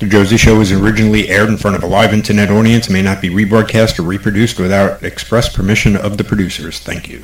The Josie Show was originally aired in front of a live internet audience and may not be rebroadcast or reproduced without express permission of the producers. Thank you.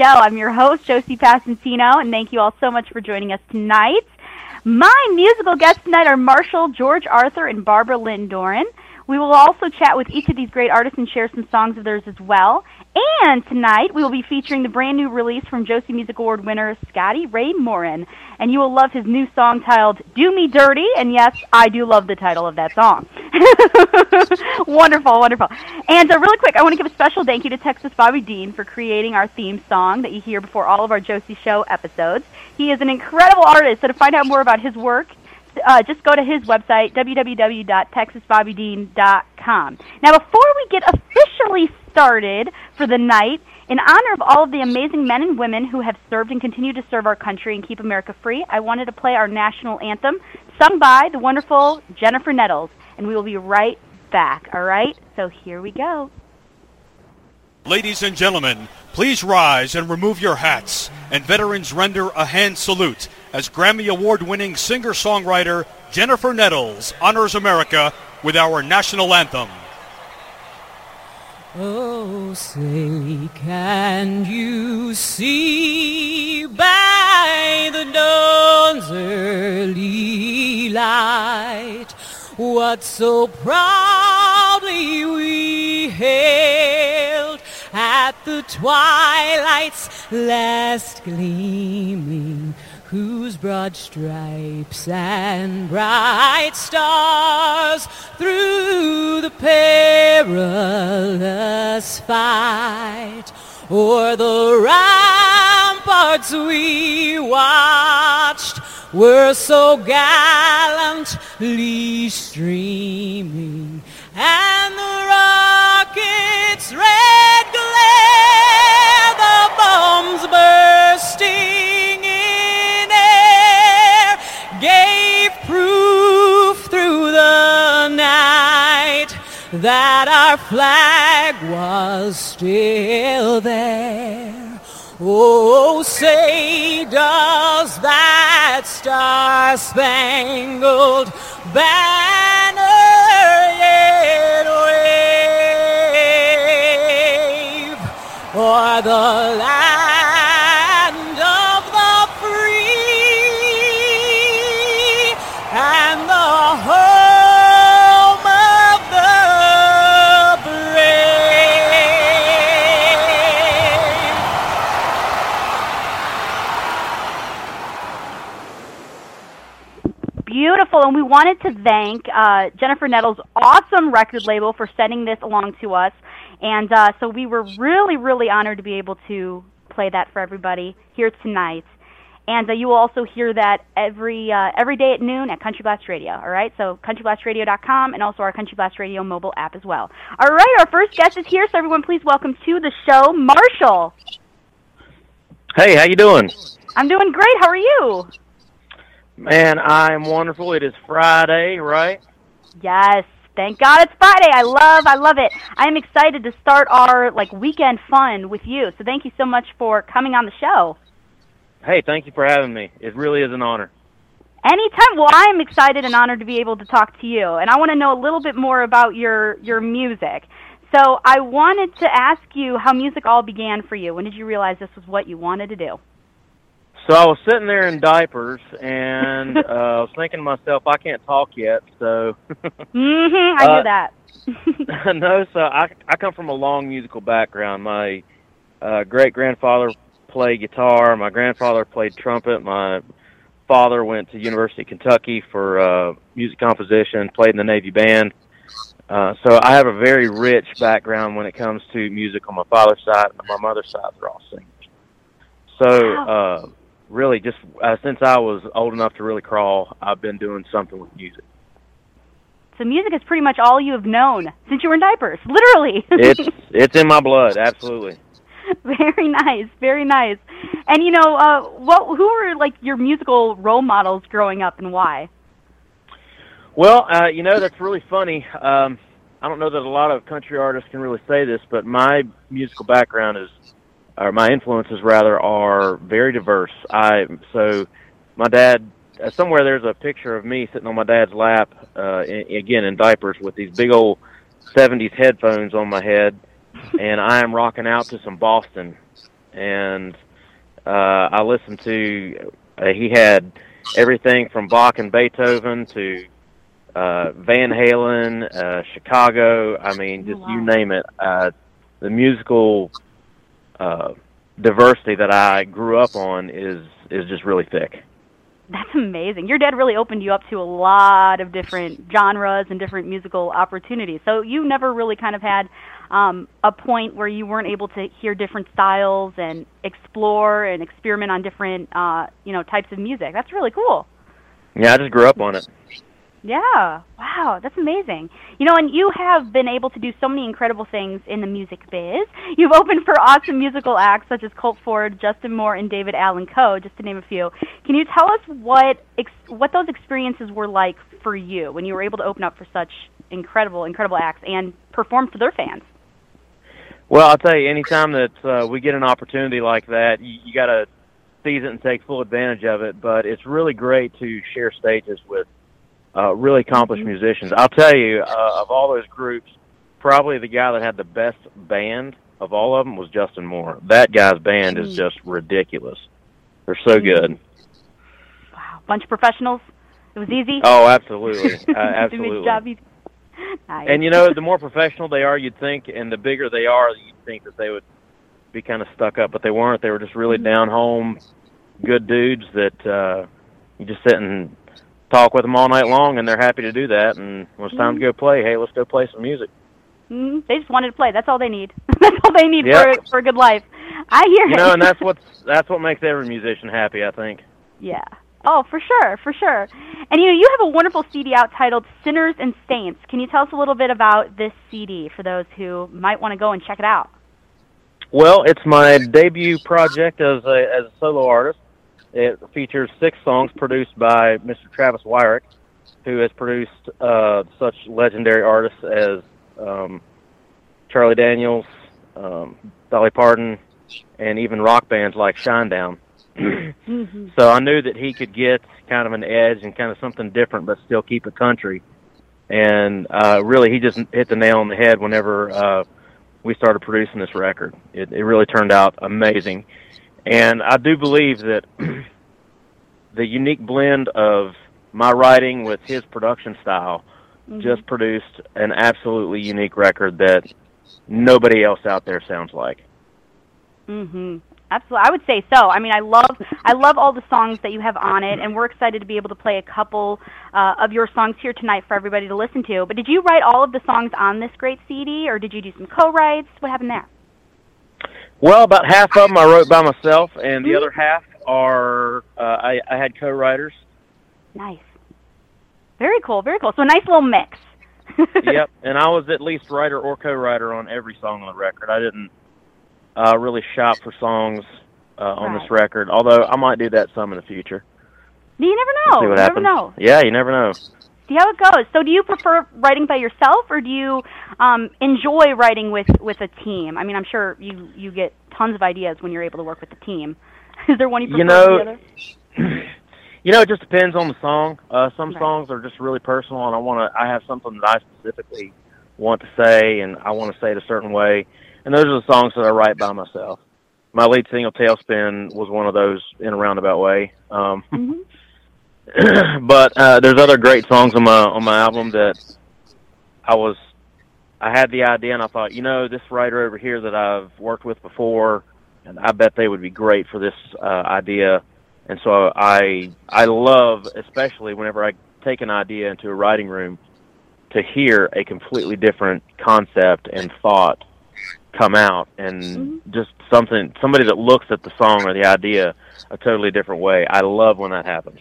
Show. I'm your host, Josie Passantino, and thank you all so much for joining us tonight. My musical guests tonight are Marshall, George Arthur, and Barbara Lynn Doran. We will also chat with each of these great artists and share some songs of theirs as well. And tonight we will be featuring the brand new release from Josie Music Award winner Scotty Ray Morin. And you will love his new song titled Do Me Dirty. And yes, I do love the title of that song. wonderful, wonderful. And uh, really quick, I want to give a special thank you to Texas Bobby Dean for creating our theme song that you hear before all of our Josie Show episodes. He is an incredible artist, so to find out more about his work, uh, just go to his website, www.texasbobbydean.com. Now, before we get officially started for the night, in honor of all of the amazing men and women who have served and continue to serve our country and keep America free, I wanted to play our national anthem, sung by the wonderful Jennifer Nettles. And we will be right back, all right? So here we go. Ladies and gentlemen, please rise and remove your hats, and veterans render a hand salute as Grammy Award winning singer songwriter Jennifer Nettles honors America with our national anthem. Oh, say, can you see by the dawn's early light what so proudly we hailed at the twilight's last gleaming? Whose broad stripes and bright stars through the perilous fight o'er the ramparts we watched were so gallantly streaming and the rockets red glare the bombs bursting that our flag was still there. Oh, say does that star-spangled banner yet wave o'er the and we wanted to thank uh, Jennifer Nettles' awesome record label for sending this along to us. And uh, so we were really, really honored to be able to play that for everybody here tonight. And uh, you will also hear that every uh, every day at noon at Country Blast Radio. All right, so countryblastradio.com and also our Country Blast Radio mobile app as well. All right, our first guest is here, so everyone, please welcome to the show, Marshall. Hey, how you doing? I'm doing great. How are you? Man, I'm wonderful. It is Friday, right? Yes, Thank God it's Friday. I love, I love it. I am excited to start our like weekend fun with you. So thank you so much for coming on the show. Hey, thank you for having me. It really is an honor. Anytime. Well, I'm excited and honored to be able to talk to you, and I want to know a little bit more about your your music. So I wanted to ask you how music all began for you. When did you realize this was what you wanted to do? So I was sitting there in diapers, and uh, I was thinking to myself, I can't talk yet, so Mm-hmm. I Uh, knew that. no. So I I come from a long musical background. My uh, great grandfather played guitar. My grandfather played trumpet. My father went to University of Kentucky for uh, music composition. Played in the Navy band. Uh, so I have a very rich background when it comes to music on my father's side. and my mother's side, they're all singers. So uh, really, just uh, since I was old enough to really crawl, I've been doing something with music. So music is pretty much all you have known since you were in diapers, literally. It's it's in my blood, absolutely. very nice, very nice. And you know, uh, what? Who were like your musical role models growing up, and why? Well, uh, you know that's really funny. Um, I don't know that a lot of country artists can really say this, but my musical background is, or my influences rather, are very diverse. I so my dad uh, somewhere there's a picture of me sitting on my dad's lap, uh, i again in diapers with these big old '70s headphones on my head, and I am rocking out to some Boston, and uh, I listened to. Uh, he had everything from Bach and Beethoven to uh, Van Halen, uh, Chicago. I mean, just you name it. Uh, the musical uh, diversity that I grew up on is is just really thick. That's amazing. Your dad really opened you up to a lot of different genres and different musical opportunities. So you never really kind of had um, a point where you weren't able to hear different styles and explore and experiment on different, uh, you know, types of music. That's really cool. Yeah, I just grew up on it. Yeah. Wow, that's amazing. You know, and you have been able to do so many incredible things in the music biz. You've opened for awesome musical acts such as Colt Ford, Justin Moore, and David Allen Coe, just to name a few. Can you tell us what ex- what those experiences were like for you when you were able to open up for such incredible, incredible acts and perform for their fans? Well, I'll tell you, anytime that uh, we get an opportunity like that, you, you got to seize it and take full advantage of it. But it's really great to share stages with uh, really accomplished musicians. I'll tell you, uh, of all those groups, probably the guy that had the best band of all of them was Justin Moore. That guy's band is just ridiculous. They're so good. Wow, bunch of professionals. It was easy. Oh, absolutely, uh, They made the absolutely. job. Nice. And you know, the more professional they are, you'd think, and the bigger they are, you'd think that they would be kind of stuck up, but they weren't. They were just really down home, good dudes that uh, you just sit and talk with them all night long, and they're happy to do that. And when it's time to go play, hey, let's go play some music. Mm, they just wanted to play. That's all they need. that's all they need Yep. for for a good life. I hear You it. know, and that's what's that's what makes every musician happy. I think. Yeah. Oh, for sure, for sure. And you know, you have a wonderful CD out titled "Sinners and Saints." Can you tell us a little bit about this CD for those who might want to go and check it out? Well, it's my debut project as a as a solo artist. It features six songs produced by Mr. Travis Wyrick, who has produced uh, such legendary artists as um, Charlie Daniels, um, Dolly Parton, and even rock bands like Shinedown. Mm-hmm. So I knew that he could get kind of an edge and kind of something different, but still keep it country. And uh, really, he just hit the nail on the head whenever uh, we started producing this record. It, it really turned out amazing, and I do believe that the unique blend of my writing with his production style just produced an absolutely unique record that nobody else out there sounds like. Mm-hmm. Absolutely, I would say so. I mean, I love I love all the songs that you have on it, and we're excited to be able to play a couple uh, of your songs here tonight for everybody to listen to. But did you write all of the songs on this great CD, or did you do some co-writes? What happened there? Well, about half of them I wrote by myself, and the other half are uh, I, I had co-writers. Nice, very cool, very cool. So a nice little mix. yep, and I was at least writer or co-writer on every song on the record. I didn't uh, really shop for songs uh, on this record, although I might do that some in the future. You never know. See what you happens. never know. Yeah, you never know. See how it goes. So, do you prefer writing by yourself, or do you um, enjoy writing with with a team? I mean, I'm sure you you get tons of ideas when you're able to work with the team. Is there one you prefer You know, the other? You know, it just depends on the song. Uh, some Right. songs are just really personal, and I want to. I have something that I specifically want to say, and I want to say it a certain way. And those are the songs that I write by myself. My lead single, "Tailspin," was one of those in a roundabout way. Um, Mhm. but uh, there's other great songs on my on my album that I was. I had the idea, and I thought, you know, this writer over here that I've worked with before, and I bet they would be great for this uh, idea. And so I I love, especially whenever I take an idea into a writing room, to hear a completely different concept and thought come out, and Mhm. just something somebody that looks at the song or the idea a totally different way. I love when that happens.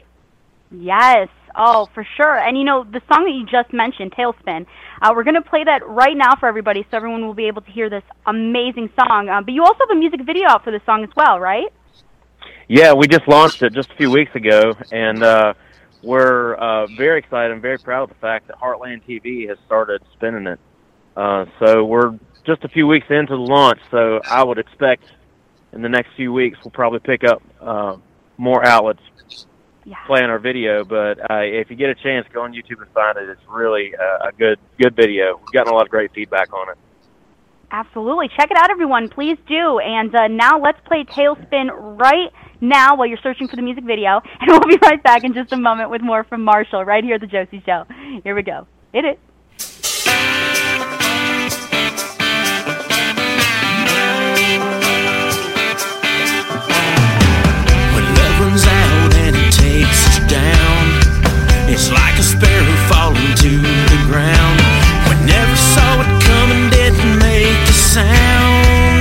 Yes. Oh, for sure. And you know, the song that you just mentioned, Tailspin, uh, we're going to play that right now for everybody so everyone will be able to hear this amazing song. Uh, but you also have a music video out for this song as well, right? Yeah, we just launched it just a few weeks ago, and uh, we're uh, very excited and very proud of the fact that Heartland TV has started spinning it. Uh, so we're just a few weeks into the launch, so I would expect in the next few weeks we'll probably pick up uh, more outlets Yeah. playing our video. But uh, if you get a chance, go on YouTube and find it. It's really uh, a good good video. We've gotten a lot of great feedback on it. Absolutely. Check it out, everyone. Please do. And uh, now let's play Tailspin right now while you're searching for the music video. And we'll be right back in just a moment with more from Marshall right here at the Josie Show. Here we go. Hit it. It's like a sparrow falling to the ground. We never saw it coming, didn't make a sound.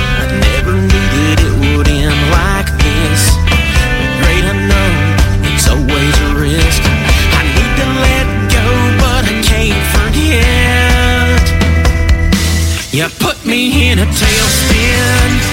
I never knew that it would end like this. The great unknown, it's always a risk. I need to let go, but I can't forget. You put me in a tailspin.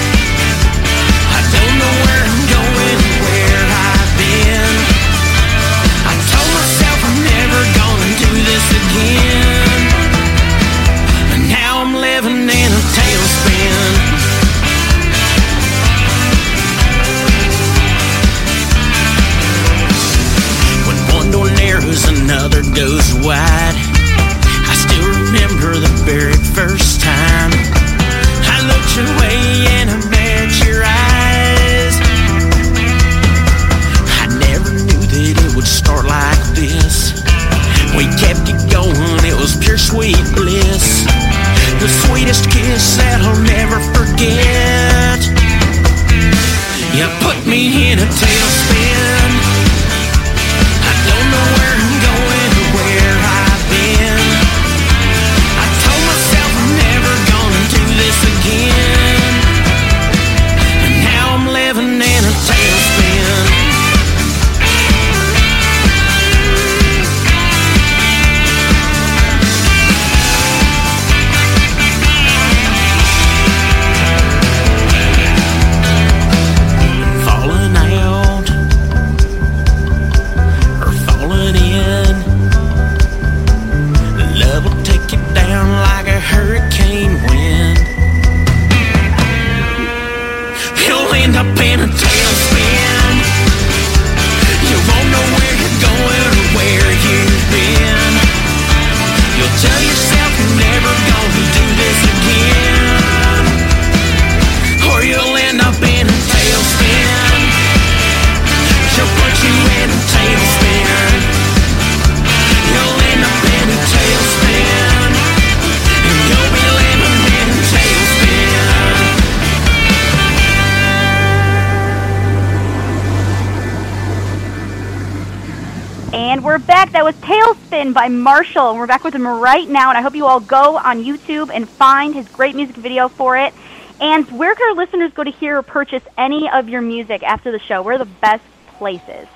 By Marshall. And we're back with him right now. And I hope you all go on YouTube and find his great music video for it. And where can our listeners go to hear or purchase any of your music after the show? Where are the best places?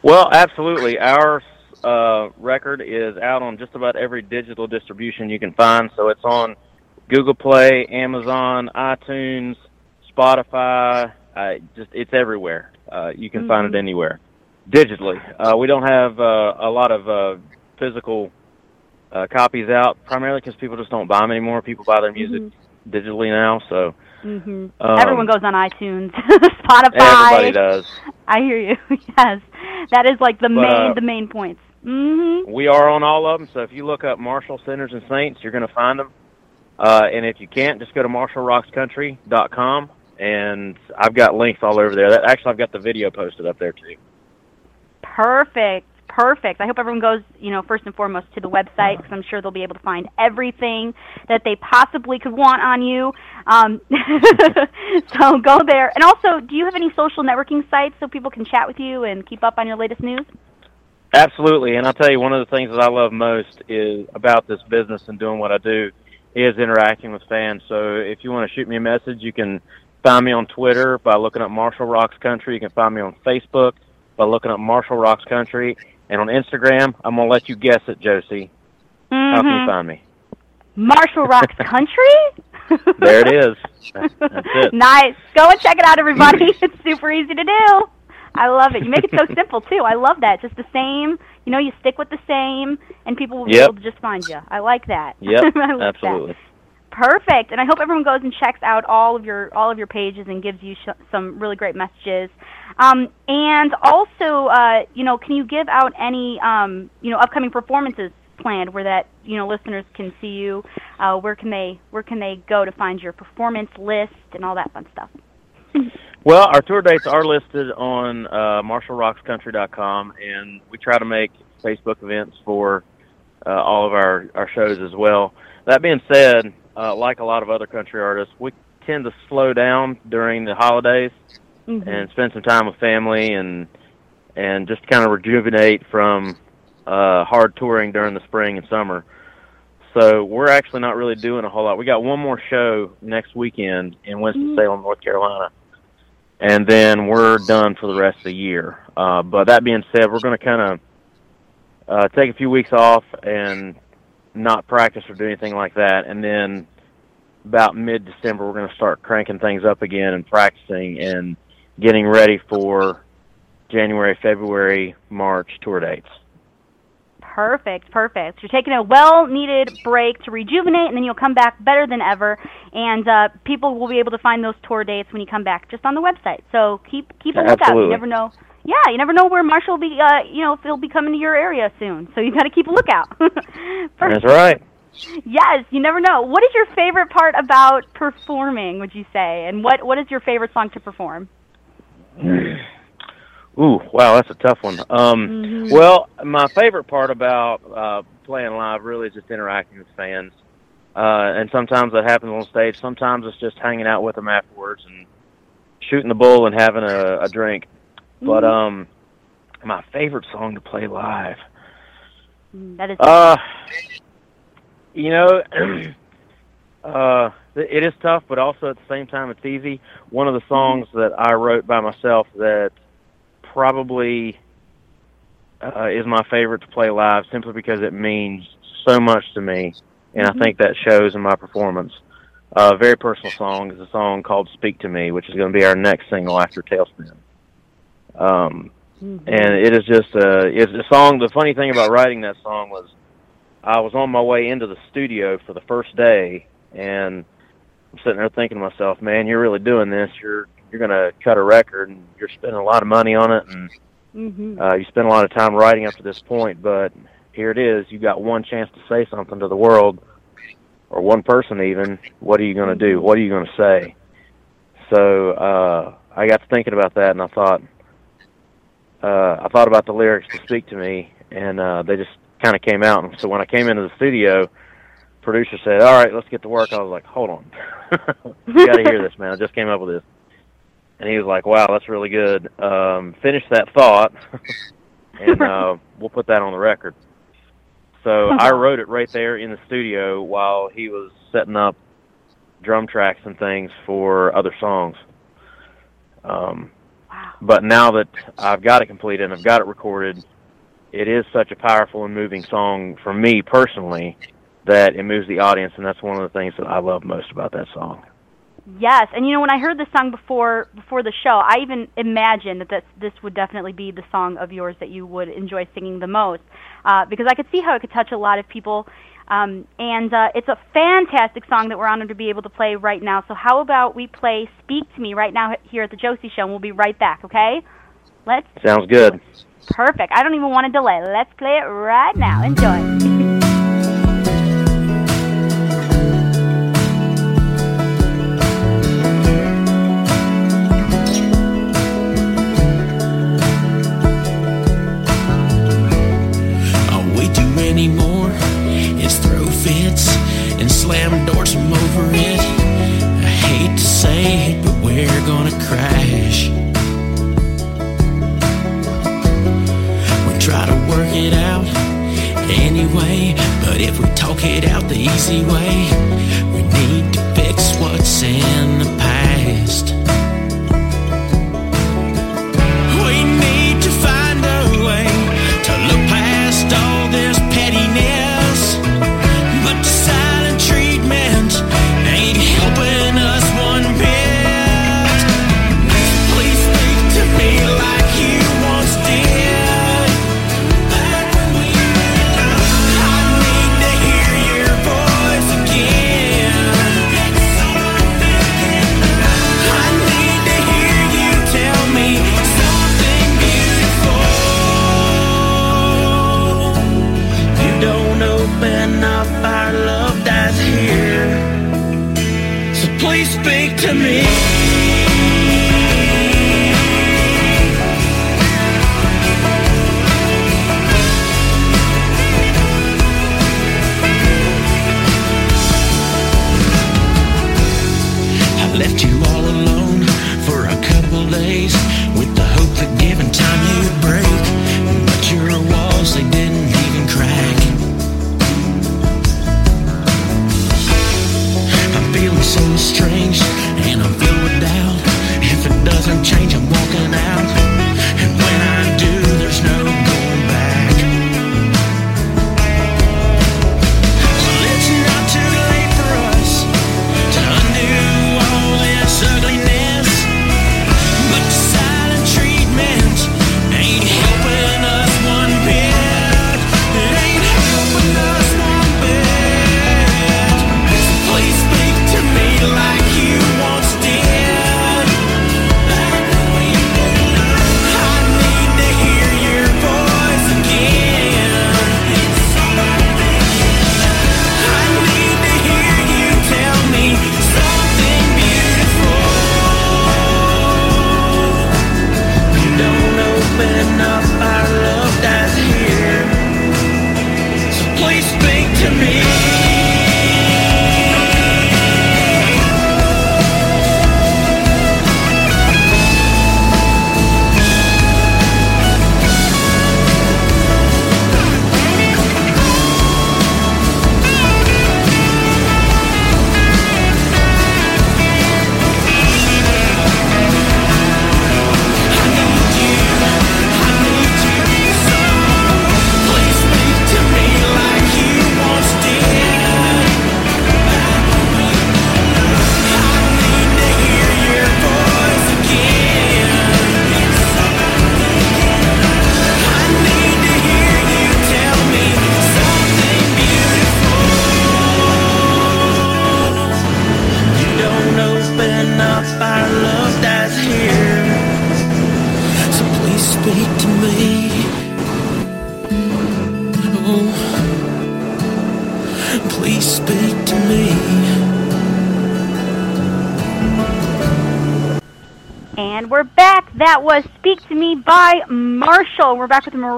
Well, absolutely. Our uh, record is out on just about every digital distribution you can find. So it's on Google Play, Amazon, iTunes, Spotify. Uh, just it's everywhere. Uh, you can find it anywhere. Digitally. Uh, we don't have uh, a lot of uh, physical uh, copies out, primarily because people just don't buy them anymore. People buy their music digitally now, so hmm um, Everyone goes on iTunes, Spotify. Everybody does. I hear you. yes, that is like the But, main uh, the main points. hmm We are on all of them, so if you look up Marshall Sinners and Saints, you're going to find them. Uh, and if you can't, just go to marshallrockscountry.com, and I've got links all over there. That, actually, I've got the video posted up there too. Perfect. Perfect. I hope everyone goes, you know, first and foremost to the website because I'm sure they'll be able to find everything that they possibly could want on you. Um, so go there. And also, do you have any social networking sites so people can chat with you and keep up on your latest news? Absolutely, and I'll tell you one of the things that I love most is about this business and doing what I do is interacting with fans. So if you want to shoot me a message, you can find me on Twitter by looking up Marshall Rocks Country. You can find me on Facebook by looking up Marshall Rocks Country, and on Instagram, I'm gonna let you guess it, Josie. How can you Mhm. find me? Marshall Rocks Country? There it is. That's it. Nice. Go and check it out, everybody. it's super easy to do. I love it. You make it so simple too. I love that. Just the same. You know, you stick with the same, and people will be able to just find you. I like that. Yep, I like that. Perfect. And I hope everyone goes and checks out all of your all of your pages and gives you some really great messages. Um, and also, uh, you know, can you give out any um, you know upcoming performances planned where that you know listeners can see you? Uh, where can they where can they go to find your performance list and all that fun stuff? Well, our tour dates are listed on uh, MarshallRocksCountry.com, and we try to make Facebook events for uh, all of our, our shows as well. That being said, uh, like a lot of other country artists, we tend to slow down during the holidays Mhm. and spend some time with family and and just kind of rejuvenate from uh, hard touring during the spring and summer. So we're actually not really doing a whole lot. We got one more show next weekend in Winston Salem, North Carolina, and then we're done for the rest of the year. Uh, but that being said, we're going to kind of uh, take a few weeks off and not practice or do anything like that, and then about mid December we're going to start cranking things up again and practicing and getting ready for January, February, March tour dates. Perfect, perfect. You're taking a well-needed break to rejuvenate, and then you'll come back better than ever. And uh, people will be able to find those tour dates when you come back, just on the website. So keep keep a lookout. You never know. Yeah, you never know where Marshall will be. Uh, you know, if he'll be coming to your area soon. So you got to keep a lookout. That's right. Yes, you never know. What is your favorite part about performing? Would you say, and what what is your favorite song to perform? Ooh, wow, that's a tough one. Um, Mhm. Well, my favorite part about uh, playing live really is just interacting with fans. Uh, and sometimes that happens on stage. Sometimes it's just hanging out with them afterwards and shooting the bull and having a, a drink. But Mhm. um, my favorite song to play live. Mm, That is. Uh, you know, uh, it is tough, but also at the same time, it's easy. One of the songs that I wrote by myself that probably uh, is my favorite to play live, simply because it means so much to me, and I think that shows in my performance. A very personal song is a song called "Speak to Me," which is going to be our next single after Tailspin. Um, Mhm. and it is just a it's a song. The funny thing about writing that song was I was on my way into the studio for the first day, and I'm sitting there thinking to myself, "Man, you're really doing this. You're you're going to cut a record, and you're spending a lot of money on it, and Mhm. uh, you spend a lot of time writing up to this point. But here it is. You got one chance to say something to the world, or one person even. What are you going to do? What are you going to say?" So uh, I got to thinking about that, and I thought, uh, I thought about the lyrics to speak to me, and uh, they just kind of came out. And so when I came into the studio, producer said, "All right, let's get to work." I was like, "Hold on, you got to hear this, man! I just came up with this." And he was like, "Wow, that's really good. Um, finish that thought, and uh, we'll put that on the record." So I wrote it right there in the studio while he was setting up drum tracks and things for other songs. Um. But now that I've got it completed and I've got it recorded, it is such a powerful and moving song for me personally that it moves the audience, and that's one of the things that I love most about that song. Yes, and you know when I heard this song before before the show, I even imagined that this, this would definitely be the song of yours that you would enjoy singing the most, uh, because I could see how it could touch a lot of people um, and uh, it's a fantastic song that we're honored to be able to play right now. So, how about we play Speak to Me right now here at the Josie Show, and we'll be right back, okay? Let's. Sounds good. Perfect. I don't even want to delay. Let's play it right now. Enjoy. the easy way.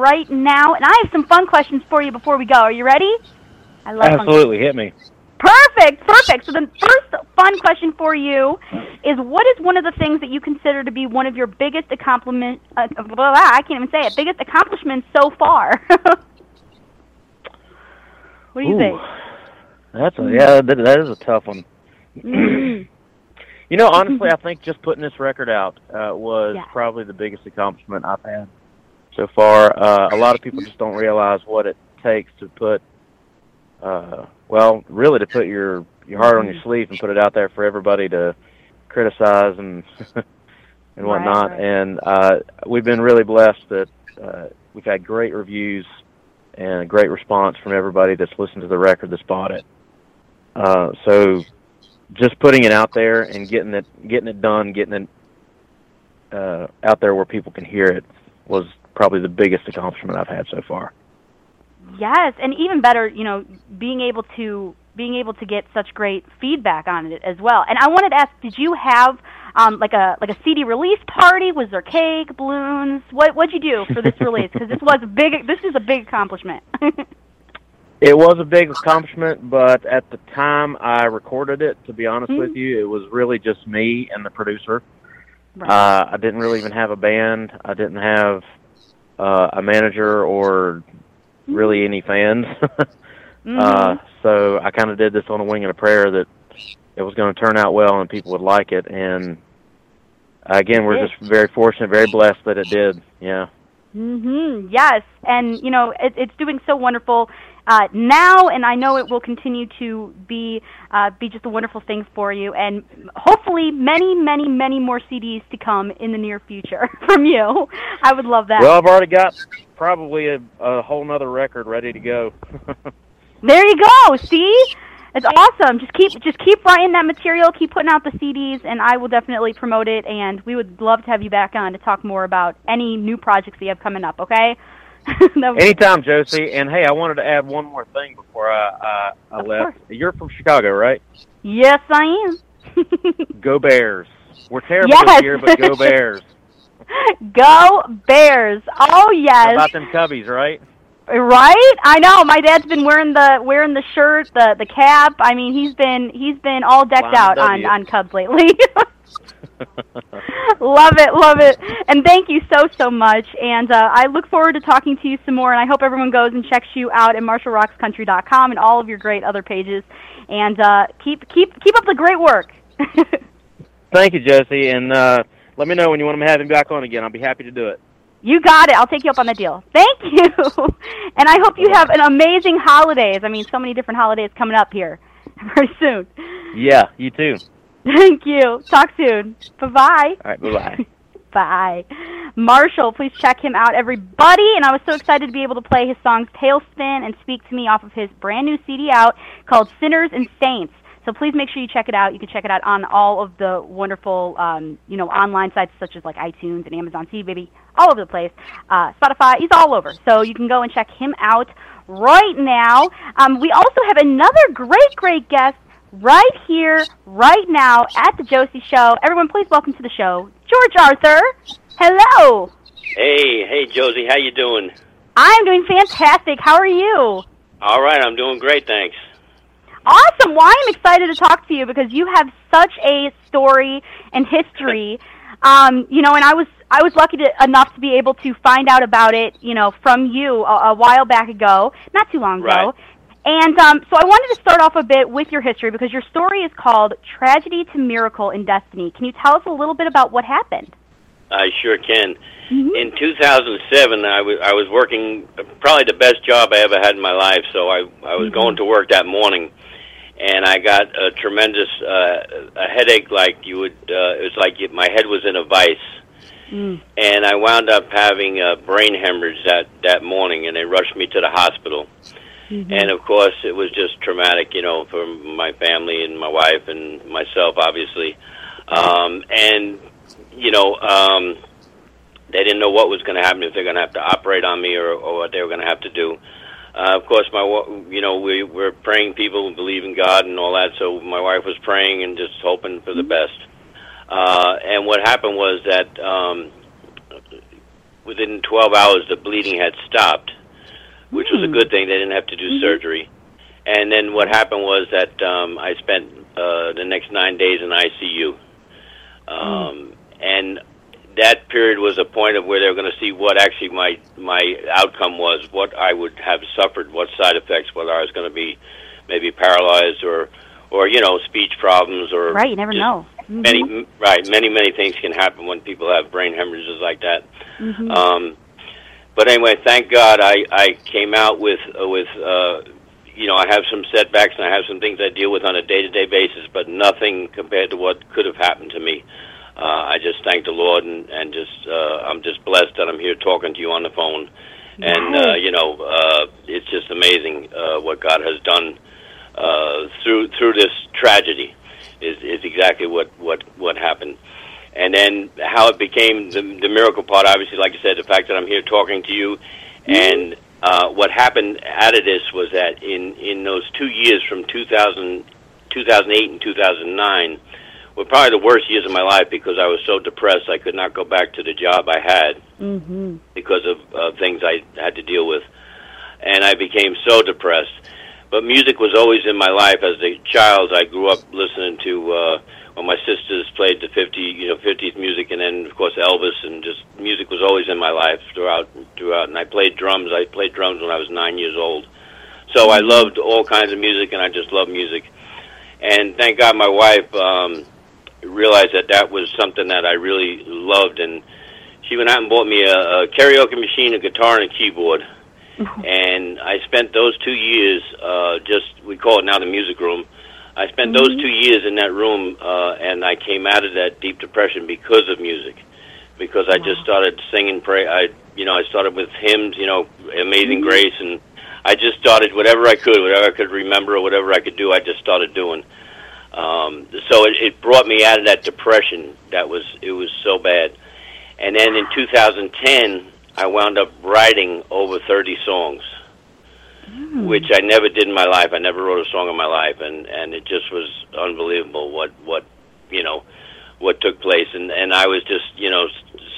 right now. And I have some fun questions for you before we go. Are you ready? I love Absolutely. Hit me. Perfect, perfect. So the first fun question for you is what is one of the things that you consider to be one of your biggest accomplishment uh, blah, blah, blah, I can't even say it. Biggest accomplishments so far. what do you Ooh, think? That's a, yeah, that, that is a tough one. Mm-hmm. You know, honestly, I think just putting this record out uh, was yeah. probably the biggest accomplishment I've had so far. Uh, a lot of people just don't realize what it takes to put, uh, well, really to put your your heart on your sleeve and put it out there for everybody to criticize and and whatnot. Right, right. And uh, we've been really blessed that uh, we've had great reviews and a great response from everybody that's listened to the record that's bought it. Uh, so just putting it out there and getting it getting it done, getting it uh, out there where people can hear it was probably the biggest accomplishment I've had so far. Yes, and even better, you know, being able to being able to get such great feedback on it as well. And I wanted to ask, did you have um, like a like a CD release party? Was there cake, balloons? What what'd you do for this release? Because this was a big this is a big accomplishment. It was a big accomplishment, but at the time I recorded it, to be honest with you, it was really just me and the producer. Right. Uh, I didn't really even have a band. I didn't have uh, a manager or really any fans. Mhm. uh, so I kind of did this on a wing and a prayer that it was going to turn out well and people would like it. And again, we're just very fortunate, very blessed that it did. Yeah. Mhm. Yes, and you know it, it's doing so wonderful uh, now, and I know it will continue to be uh, be just a wonderful thing for you, and hopefully many, many, many more CDs to come in the near future from you. I would love that. Well, I've already got probably a, a whole nother record ready to go. There you go. See, it's awesome. Just keep just keep writing that material, keep putting out the CDs, and I will definitely promote it. And we would love to have you back on to talk more about any new projects that you have coming up. Okay. Anytime, Josie. And hey, I wanted to add one more thing before I I, I left. You're from Chicago, right? yes, I am. Go Bears. We're terrible Yes. this year, but go Bears. Go Bears! Oh How yes, about them Cubbies, right? right? I know. My dad's been wearing the wearing the shirt, the the cap. I mean, he's been he's been all decked out on on Cubs lately. Love it, love it, and thank you so so much. And uh, I look forward to talking to you some more. And I hope everyone goes and checks you out at MarshallRocksCountry.com and all of your great other pages. And uh, keep keep keep up the great work. Thank you, Josie, and uh, let me know when you want to have him back on again. I'll be happy to do it. You got it. I'll take you up on the deal. Thank you. and I hope you have an amazing holidays. I mean, so many different holidays coming up here very soon. Yeah, you too. Thank you. Talk soon. Bye-bye. All right, bye bye. Bye. Marshall, please check him out, everybody. And I was so excited to be able to play his songs Tailspin and Speak to Me off of his brand new CD out called Sinners and Saints. So please make sure you check it out. You can check it out on all of the wonderful, um, you know, online sites such as like iTunes and Amazon TV, baby, all over the place. Uh, Spotify, he's all over. So you can go and check him out right now. Um, we also have another great, great guest right here, right now at the Josie Show. Everyone, please welcome to the show, George Arthur. Hello. Hey, hey, Josie, how you doing? I'm doing fantastic. How are you? All right, I'm doing great, thanks. Awesome. Well, I'm excited to talk to you because you have such a story and history. Um, you know, and I was I was lucky to, enough to be able to find out about it, you know, from you a, a while back ago, not too long ago. And um, so I wanted to start off a bit with your history because your story is called Tragedy to Miracle in Destiny. Can you tell us a little bit about what happened? I sure can. Mhm. In 2007, I was I was working uh, probably the best job I ever had in my life. So I I was going to work that morning, and I got a tremendous uh, a headache, like you would. Uh, it was like my head was in a vice, Mm. and I wound up having a brain hemorrhage that that morning, and they rushed me to the hospital. And of course, it was just traumatic, you know, for my family and my wife and myself, obviously. Um, and you know, um, they didn't know what was going to happen if they're going to have to operate on me or, or what they were going to have to do. Uh, of course, my you know we we're praying people who believe in God and all that. So my wife was praying and just hoping for the best. Uh, and what happened was that um, within 12 hours the bleeding had stopped, which was a good thing. They didn't have to do surgery. And then what happened was that um, I spent uh, the next nine days in ICU, um, and that period was a point of where they were going to see what actually my my outcome was, what I would have suffered, what side effects, whether I was going to be maybe paralyzed or or you know speech problems or Right, you never know. Mhm. Many m- right, many many things can happen when people have brain hemorrhages like that. Mhm. Um, but anyway, thank God I I came out with uh, with uh, you know, I have some setbacks and I have some things I deal with on a day-to-day basis, but nothing compared to what could have happened to me. Uh, I just thank the Lord and, and just uh, I'm just blessed that I'm here talking to you on the phone, and uh, you know, uh, it's just amazing uh, what God has done uh, through through this tragedy. Is is exactly what what what happened and then how it became the, the miracle part. Obviously, like I said, the fact that I'm here talking to you, and uh, what happened out of this was that in in those two years from 2000, 2008 and 2009 were probably the worst years of my life because I was so depressed I could not go back to the job I had Mm-hmm. because of uh, things I had to deal with, and I became so depressed. But music was always in my life as a child. I grew up listening to uh, when my sisters played the 50, you know, 50s music, and then of course Elvis, and just music was always in my life throughout, throughout. And I played drums. I played drums when I was nine years old, so I loved all kinds of music, and I just love music. And thank God my wife um, realized that that was something that I really loved, and she went out and bought me a, a karaoke machine, a guitar, and a keyboard. And I spent those two years, uh, just we call it now the music room. I spent those two years in that room, uh, and I came out of that deep depression because of music, because I just started singing. Pray, I you know I started with hymns, you know, Amazing Grace, and I just started whatever I could, whatever I could remember, or whatever I could do. I just started doing. Um, so it, it brought me out of that depression. That was it was so bad. And then in 2010, I wound up writing over 30 songs, which I never did in my life. I never wrote a song in my life, and and it just was unbelievable what what you know what took place. And and I was just you know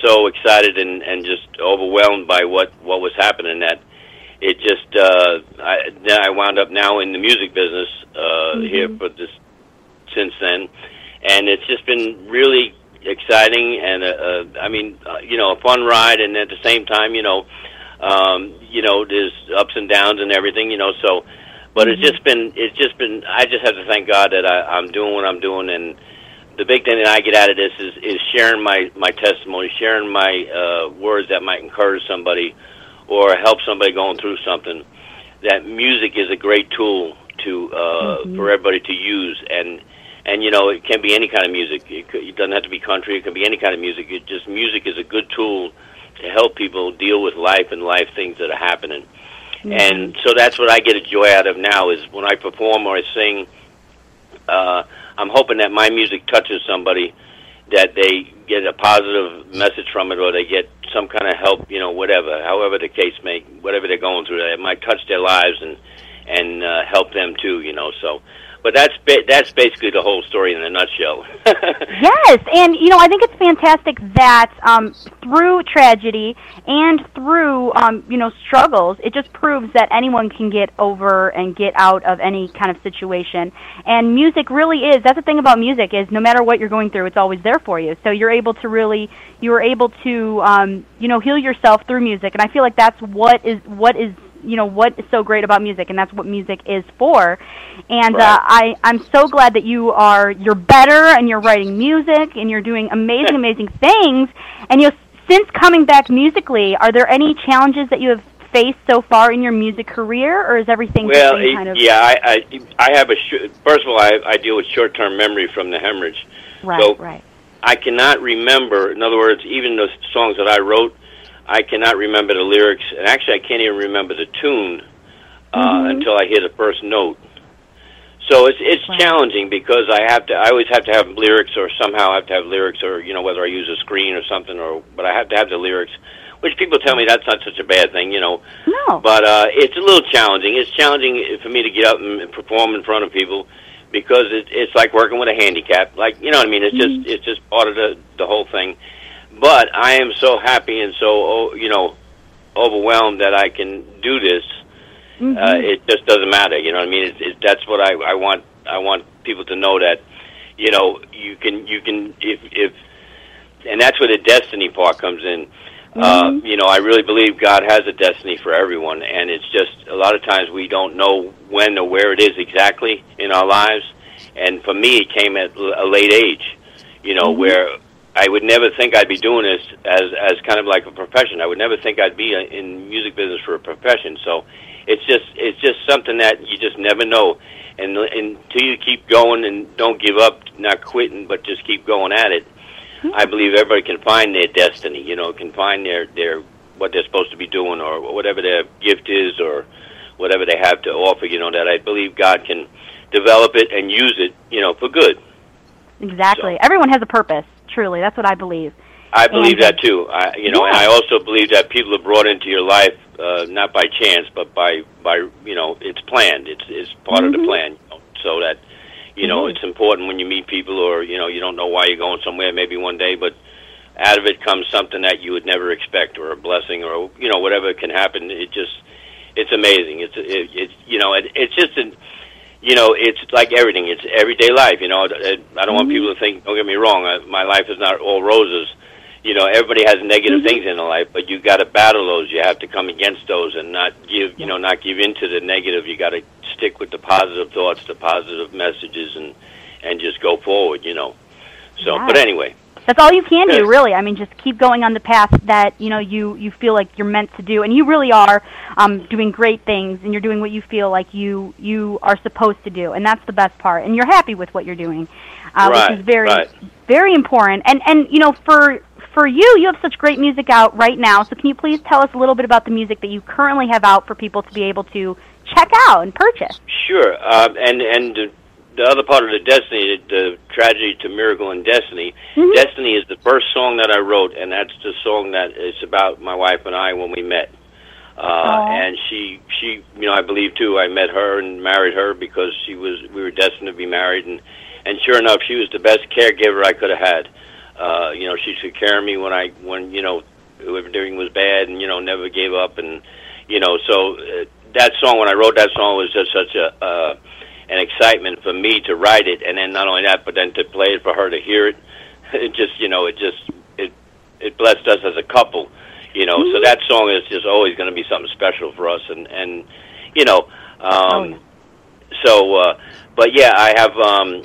so excited and and just overwhelmed by what what was happening that it just uh, I then I wound up now in the music business uh, here for this since then, and it's just been really exciting and uh, uh, I mean uh, you know a fun ride, and at the same time you know um, you know there's ups and downs and everything you know so. But it's just been, it's just been. I just have to thank God that I, I'm doing what I'm doing, and the big thing that I get out of this is is sharing my my testimony, sharing my uh, words that might encourage somebody or help somebody going through something. That music is a great tool to uh, for everybody to use, and and you know it can be any kind of music. It, could, it doesn't have to be country. It can be any kind of music. It just music is a good tool to help people deal with life and life things that are happening. And so that's what I get a joy out of now is when I perform or I sing. Uh, I'm hoping that my music touches somebody, that they get a positive message from it, or they get some kind of help. You know, whatever, however the case may, whatever they're going through, it might touch their lives and and uh, help them too. You know, so. But that's ba- that's basically the whole story in a nutshell. Yes, and you know I think it's fantastic that um, through tragedy and through um, you know struggles, it just proves that anyone can get over and get out of any kind of situation. And music really is. That's the thing about music is no matter what you're going through, it's always there for you. So you're able to really you're able to um, you know heal yourself through music, and I feel like that's what is what is you know what is so great about music and that's what music is for and uh, i i'm so glad that you are you're better and you're writing music and you're doing amazing amazing things and you know since coming back musically are there any challenges that you have faced so far in your music career or is everything well, it- kind of yeah, I, I I have a sh- first of all, I, I deal with short-term memory from the hemorrhage. right so- right I cannot remember. In other words, even the songs that I wrote, I cannot remember the lyrics, and actually, I can't even remember the tune uh, Mhm. until I hear the first note. So it's it's Right. challenging because I have to. I always have to have lyrics, or somehow I have to have lyrics, or you know, whether I use a screen or something, or but I have to have the lyrics. Which people tell me that's not such a bad thing, you know. no But uh, it's a little challenging. It's challenging for me to get up and perform in front of people because it, it's like working with a handicap. Like you know what I mean? It's just it's just part of the the whole thing. But I am so happy and so oh, you know overwhelmed that I can do this. Mhm. Uh, it just doesn't matter. You know what I mean? It, it, that's what I, I want. I want people to know that you know you can you can if if and that's where the destiny part comes in. Uh, you know, I really believe God has a destiny for everyone, and it's just a lot of times we don't know when or where it is exactly in our lives. And for me, it came at a late age. You know, where I would never think I'd be doing this as as kind of like a profession. I would never think I'd be in music business for a profession. So it's just it's just something that you just never know. And until you keep going and don't give up, not quitting, but just keep going at it, hmm. I believe everybody can find their destiny. You know, can find their their what they're supposed to be doing or whatever their gift is or whatever they have to offer. You know, that I believe God can develop it and use it. You know, for good. Exactly. Everyone has a purpose. Truly, that's what I believe. I believe And- that too. I, you know, and I also believe that people are brought into your life uh, not by chance, but by by you know, it's planned. It's it's part of the Mhm. plan. You know, so that you know, Mhm. it's important when you meet people, or you know, you don't know why you're going somewhere, maybe one day, but out of it comes something that you would never expect, or a blessing, or you know, whatever can happen. It just it's amazing. It's it, it's you know, it, it's just an you know, it's like everything. It's everyday life. You know, I don't want mm-hmm. people to think. Don't get me wrong. I, my life is not all roses. You know, everybody has negative mm-hmm. things in their life, but you got to battle those. You have to come against those and not give. You know, not give in to the negative. You got to stick with the positive thoughts, the positive messages, and and just go forward. You know. So, Yeah. but anyway, That's all you can do, really. I mean, just keep going on the path that you know you you feel like you're meant to do, and you really are um, doing great things, and you're doing what you feel like you you are supposed to do, and that's the best part. And you're happy with what you're doing, uh, Right, which is very right. very important. And and you know for for you, you have such great music out right now. So can you please tell us a little bit about the music that you currently have out for people to be able to check out and purchase? Sure, uh, and and the, the other part of the destiny, the tragedy to miracle and destiny. Mhm. Destiny is the first song that I wrote, and that's the song that is about my wife and I when we met. Uh, and she, she, you know, I believe too. I met her and married her because she was, we were destined to be married, and and sure enough, she was the best caregiver I could have had. Uh, you know, she took care of me when I, when you know, everything was bad, and you know, never gave up, and you know, so uh, that song when I wrote that song was just such a uh, an excitement for me to write it, and then not only that, but then to play it for her to hear it. It just, you know, it just it it blessed us as a couple, you know. So that song is just always going to be something special for us, and and you know, um, yeah. so uh, but yeah, I have um,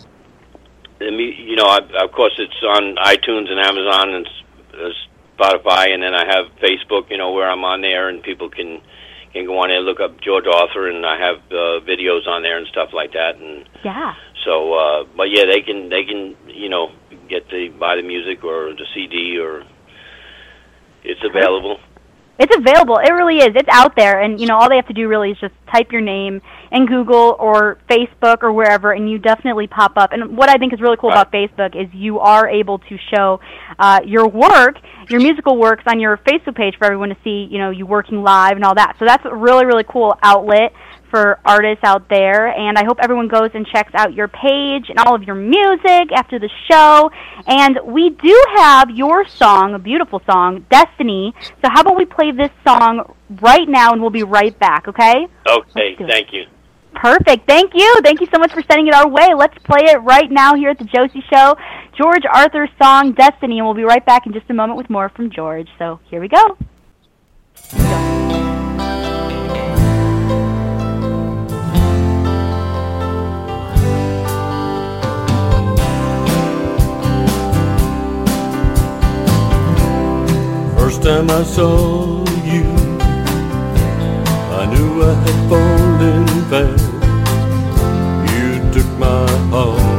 you know, I, of course, it's on iTunes and Amazon and uh, Spotify, and then I have Facebook, you know, where I'm on there, and people can can go on there, look up George Arthur, and I have uh, videos on there and stuff like that, and Yeah. so, uh, but yeah, they can they can you know get the buy the music or the CD or it's available. It's available. It really is. It's out there, and you know all they have to do really is just type your name in Google or Facebook or wherever, and you definitely pop up. And what I think is really cool Right. about Facebook is you are able to show uh, your work, your musical works, on your Facebook page for everyone to see. You know, you working live and all that. So that's a really really cool outlet for artists out there. And I hope everyone goes and checks out your page and all of your music after the show. And we do have your song, a beautiful song, Destiny. So how about we play this song right now and we'll be right back, okay? Okay, Let's do it. thank you. Perfect. Thank you. Thank you so much for sending it our way. Let's play it right now here at the Josie Show. George Arthur's song Destiny, and we'll be right back in just a moment with more from George. So here we go. First time I saw you, I knew I had fallen fast. You took my heart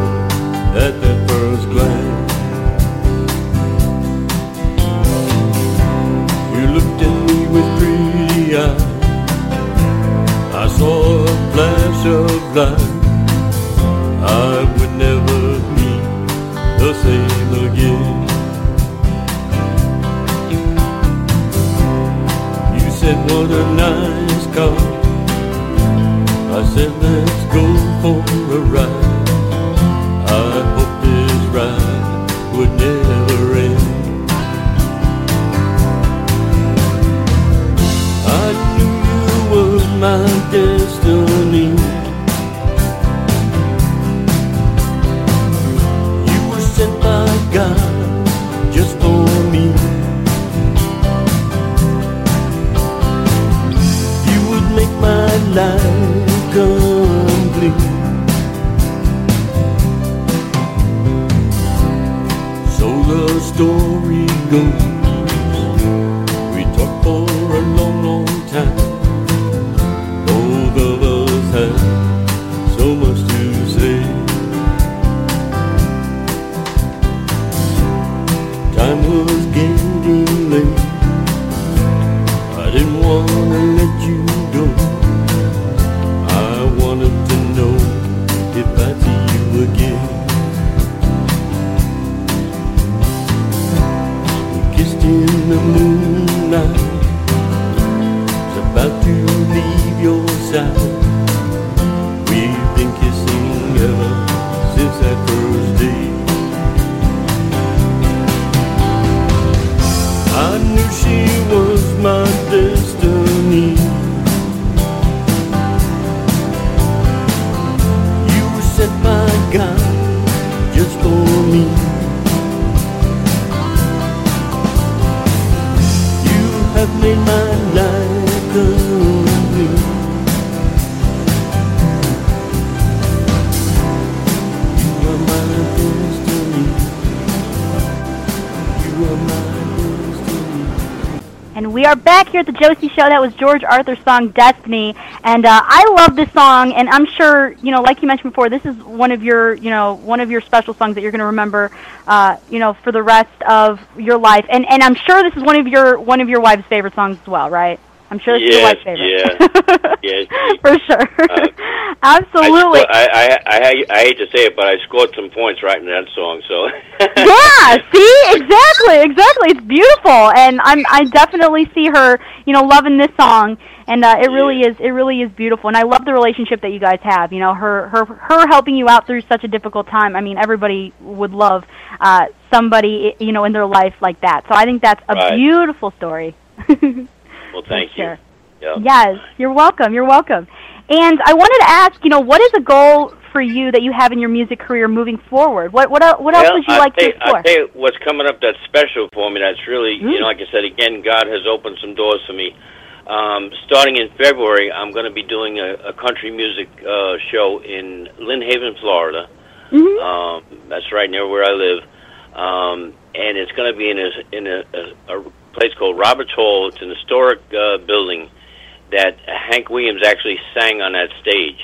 Show. That was George Arthur's song "Destiny," and uh, I love this song. And I'm sure, you know, like you mentioned before, this is one of your, you know, one of your special songs that you're going to remember, uh, you know, for the rest of your life. And and I'm sure this is one of your one of your wife's favorite songs as well, right? I'm sure this is your wife's favorite. Yes, she- for sure. Uh, Absolutely. I, I, I, I, I hate to say it, but I scored some points writing that song. So yeah, see, exactly, exactly. It's beautiful, and I'm I definitely see her, you know, loving this song, and uh, it really is it really is beautiful, and I love the relationship that you guys have. You know, her her her helping you out through such a difficult time. I mean, everybody would love uh, somebody you know in their life like that. So I think that's a Right. beautiful story. well, thank you. Sure. Yeah. Yes, you're welcome. You're welcome. And I wanted to ask, you know, what is a goal for you that you have in your music career moving forward? What what what else well, would you I'll like to explore? I'll tell you what's coming up that's special for me. That's really, Mm. you know, like I said again, God has opened some doors for me. Um, starting in February, I'm going to be doing a, a country music uh, show in Lynn Haven, Florida. Mhm. Um, that's right near where I live, um, and it's going to be in a in a, a, a place called Roberts Hall. It's an historic uh, building that Hank Williams actually sang on that stage.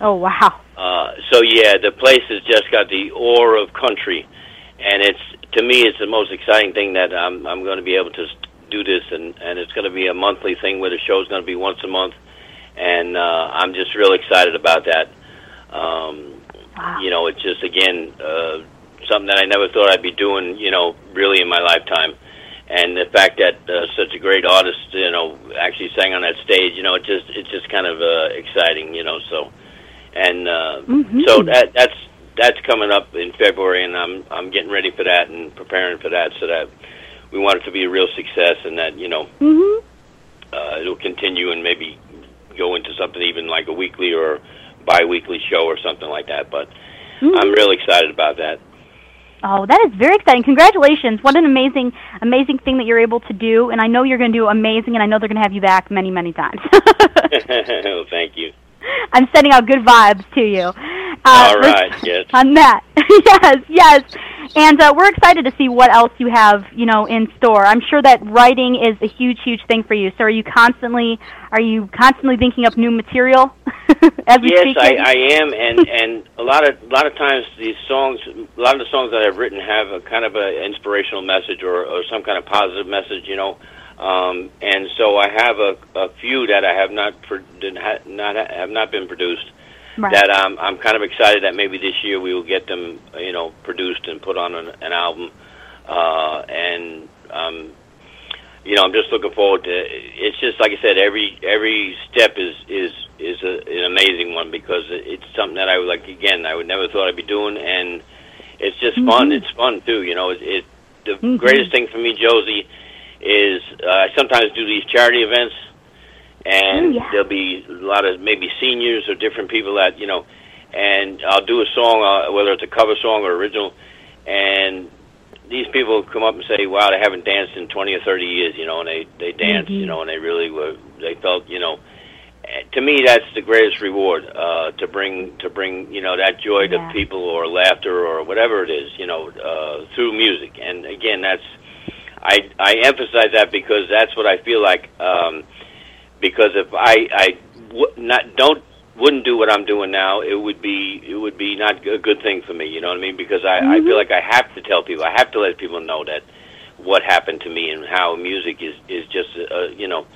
Oh wow. Uh, so yeah, the place has just got the aura of country, and it's to me it's the most exciting thing that I'm I'm going to be able to do this, and and it's going to be a monthly thing where the show's going to be once a month, and uh, I'm just real excited about that. Um, Wow. you know, it's just again uh, something that I never thought I'd be doing. You know, really in my lifetime. And the fact that uh, such a great artist, you know, actually sang on that stage, you know, it just it's just kind of uh, exciting, you know. So, and uh, Mhm. so that that's that's coming up in February, and I'm I'm getting ready for that and preparing for that, so that we want it to be a real success, and that you know Mhm. uh, it'll continue and maybe go into something even like a weekly or bi-weekly show or something like that. But Mhm. I'm real excited about that. Oh, that is very exciting. Congratulations. What an amazing amazing thing that you're able to do and I know you're going to do amazing and I know they're going to have you back many many times. well, thank you. I'm sending out good vibes to you. Uh, All yes. On that. yes, yes. And uh, we're excited to see what else you have, you know, in store. I'm sure that writing is a huge, huge thing for you. So, are you constantly, are you constantly thinking up new material as we yes, speak? I, I am, and and a lot of a lot of times these songs, a lot of the songs that I've written have a kind of an inspirational message or, or some kind of positive message, you know. Um, and so I have a, a few that I have not pro- did ha, not have not been produced. Right. That um, I'm kind of excited that maybe this year we will get them, you know, produced and put on an, an album. Uh, and um, you know, I'm just looking forward to. It's just like I said, every every step is is is a, an amazing one because it's something that I would like. Again, I would never thought I'd be doing, and it's just fun. It's fun too. You know, it, it the Mhm. greatest thing for me, Josie, is uh, I sometimes do these charity events, and Oh, yeah. there'll be a lot of maybe seniors or different people that you know, and I'll do a song, uh, whether it's a cover song or original, and these people come up and say, "Wow, they haven't danced in twenty or thirty years," you know, and they they dance, Mhm. you know, and they really were. They felt, you know, to me that's the greatest reward uh, to bring to bring you know that joy Yeah. to people or laughter or whatever it is, you know, uh, through music. And again, that's I I emphasize that because that's what I feel like. Um, because if I I w- not don't wouldn't do what I'm doing now, it would be it would be not a good thing for me. You know what I mean? Because I I feel like I have to tell people, I have to let people know that what happened to me and how music is is just uh, you know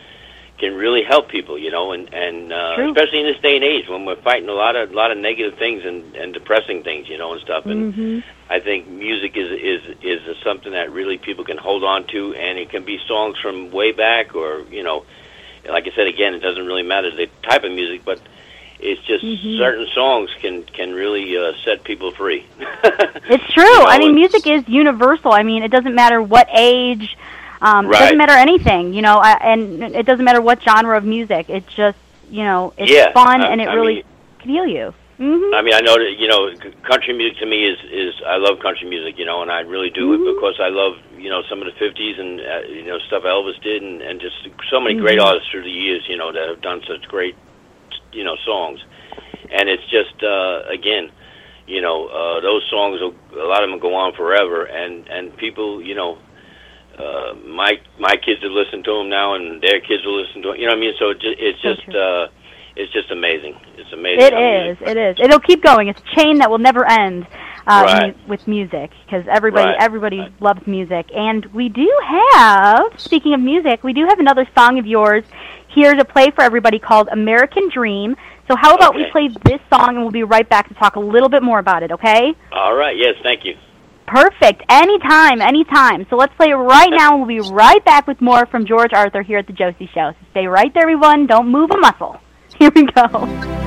can really help people, you know, and and uh, True. especially in this day and age when we're fighting a lot of a lot of negative things and and depressing things, you know, and stuff. And hmm I think music is is is something that really people can hold on to, and it can be songs from way back, or you know, like I said again, it doesn't really matter the type of music, but it's just Mhm. certain songs can can really uh, set people free. It's true. You know, I mean, music is universal. I mean, it doesn't matter what age. Um, It doesn't matter anything, you know, I, and it doesn't matter what genre of music. It's just, you know, it's Yeah, fun I- and it I really mean- can heal you. hmm I mean, I know that you know, country music to me is is I love country music, you know, and I really do Mm-hmm. it because I love you know some of the '50s and uh, you know stuff Elvis did, and and just so many great Mhm. artists through the years, you know, that have done such great you know songs, and it's just uh, again, you know, uh, those songs will, a lot of them go on forever, and and people, you know. Uh, my my kids have listened to them now, and their kids will listen to them. You know what I mean? So it ju- it's just uh, it's just amazing. It's amazing. It is. It is. It'll keep going. It's a chain that will never end uh, Right. mu- with music because everybody Right. everybody Right. loves music. And we do have, speaking of music, we do have another song of yours here to play for everybody called "American Dream." So how about we play this song and we'll be right back to talk a little bit more about it. Okay? All right. Yes. Thank you. Perfect. Anytime, anytime. So let's play it right now, and we'll be right back with more from George Arthur here at the Josie Show. So stay right there, everyone. Don't move a muscle. Here we go.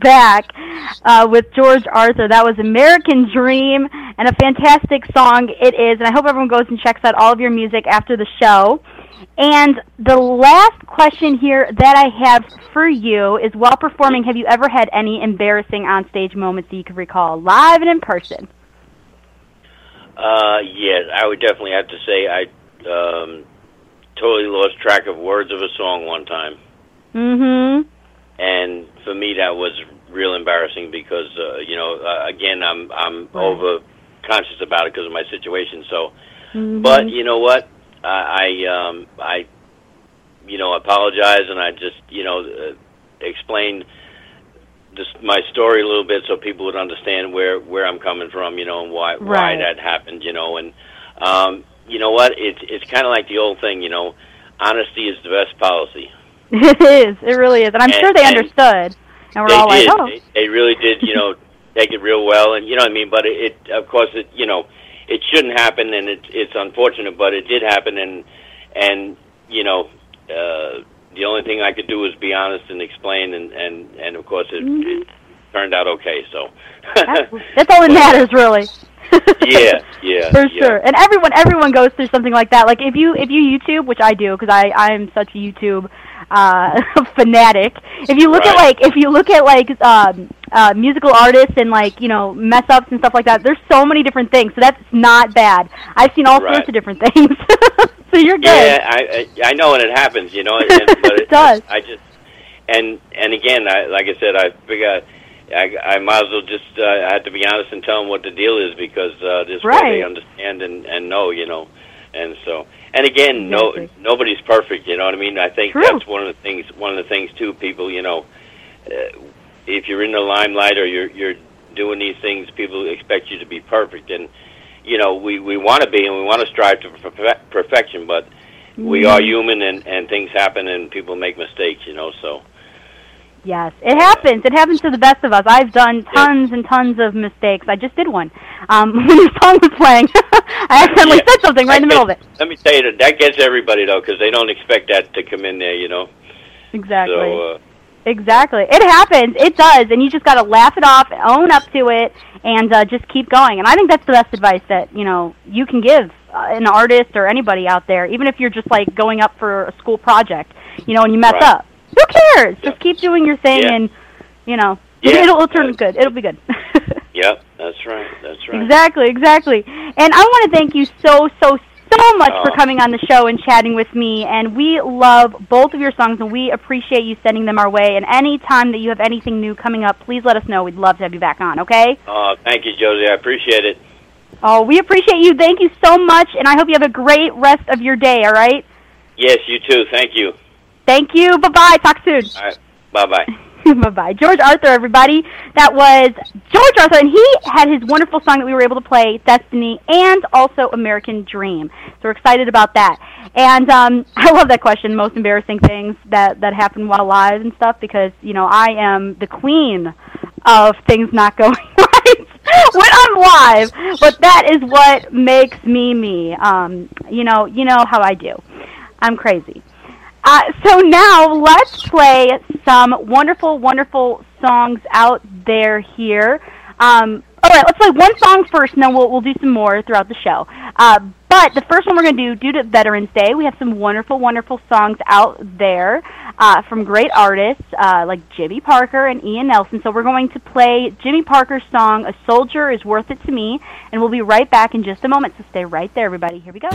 Back uh, with George Arthur. That was American Dream and a fantastic song it is. And I hope everyone goes and checks out all of your music after the show. And the last question here that I have for you is while performing, have you ever had any embarrassing onstage moments that you can recall, live and in person? Uh, yes, I would definitely have to say I um, totally lost track of words of a song one time, Mm-hmm. And for me that was real embarrassing because uh, you know uh, again I'm I'm Right. over conscious about it because of my situation. So, Mhm. but you know what, I, I um I you know apologize and I just you know uh, explained this, my story a little bit so people would understand where where I'm coming from, you know, and why why that happened, you know, and um, you know what, it's it's kind of like the old thing, you know, honesty is the best policy. It is. It really is. And I'm And- sure they and understood. And we're all did. like, oh. They, they really did, you know, take it real well, and you know what I mean. But it, it of course, it you know, it shouldn't happen, and it, it's unfortunate, but it did happen, and and you know, uh, the only thing I could do was be honest and explain, and and and of course, it, Mhm. it turned out okay. So That's, that's all that matters, really. yeah, yeah, For yeah. sure. And everyone everyone goes through something like that. Like if you if you YouTube, which I do because I I am such a YouTube uh fanatic. If you look at like if you look at like um uh musical artists and like, you know, mess ups and stuff like that, there's so many different things. So that's not bad. I've seen all Right. sorts of different things. so you're good. Yeah, I I I know when it happens, you know, and, but It it, does. I just and and again, I like I said, I figure I I might as well just uh, I have to be honest and tell them what the deal is because uh, this way Right. they understand and and know, you know, and so and again, no Exactly. nobody's perfect, you know what I mean. I think True. that's one of the things. One of the things too, people, you know, uh, if you're in the limelight or you're you're doing these things, people expect you to be perfect and. You know, we we want to be and we want to strive to perfect, perfection, but we Mm-hmm. are human and and things happen and people make mistakes you know so Yes, it happens. It happens to the best of us. I've done tons and tons of mistakes. I just did one. Um, when your song was playing, I accidentally Yeah. said something right in the middle of it. let me tell you that that gets everybody though because they don't expect that to come in there you know Exactly. so uh Exactly. It happens. It does, and you just got to laugh it off, own up to it, and uh, just keep going. And I think that's the best advice that you know you can give uh, an artist or anybody out there, even if you're just like going up for a school project, you know, and you mess Right. up. Who cares? Yeah. Just keep doing your thing, Yeah. and you know, Yeah. it'll, it'll turn good. It'll be good. yep that's right that's right Exactly, exactly. And I want to thank you so, so, so much for coming on the show and chatting with me. And we love both of your songs, and we appreciate you sending them our way. And any time that you have anything new coming up, please let us know. We'd love to have you back on, okay? uh thank you josie i appreciate it Oh, we appreciate you. Thank you so much, and I hope you have a great rest of your day, all right? yes you too thank you Thank you. Bye-bye. Talk soon. all right bye bye bye bye. George Arthur, everybody. That was George Arthur, and he had his wonderful song that we were able to play, Destiny, and also American Dream. So we're excited about that. And um, I love that question, most embarrassing things that, that happen while live and stuff, because, you know, I am the queen of things not going right when I'm live. But that is what makes me me. Um, you know, you know how I do. I'm crazy. Uh, so now let's play some wonderful, wonderful songs out there here. Um, all right, let's play one song first, and then we'll we'll do some more throughout the show. Uh, but the first one we're going to do, due to Veterans Day, we have some wonderful, wonderful songs out there uh, from great artists uh, like Jimmy Parker and Ian Nelson. So we're going to play Jimmy Parker's song "A Soldier Is Worth It to Me," and we'll be right back in just a moment. So stay right there, everybody. Here we go.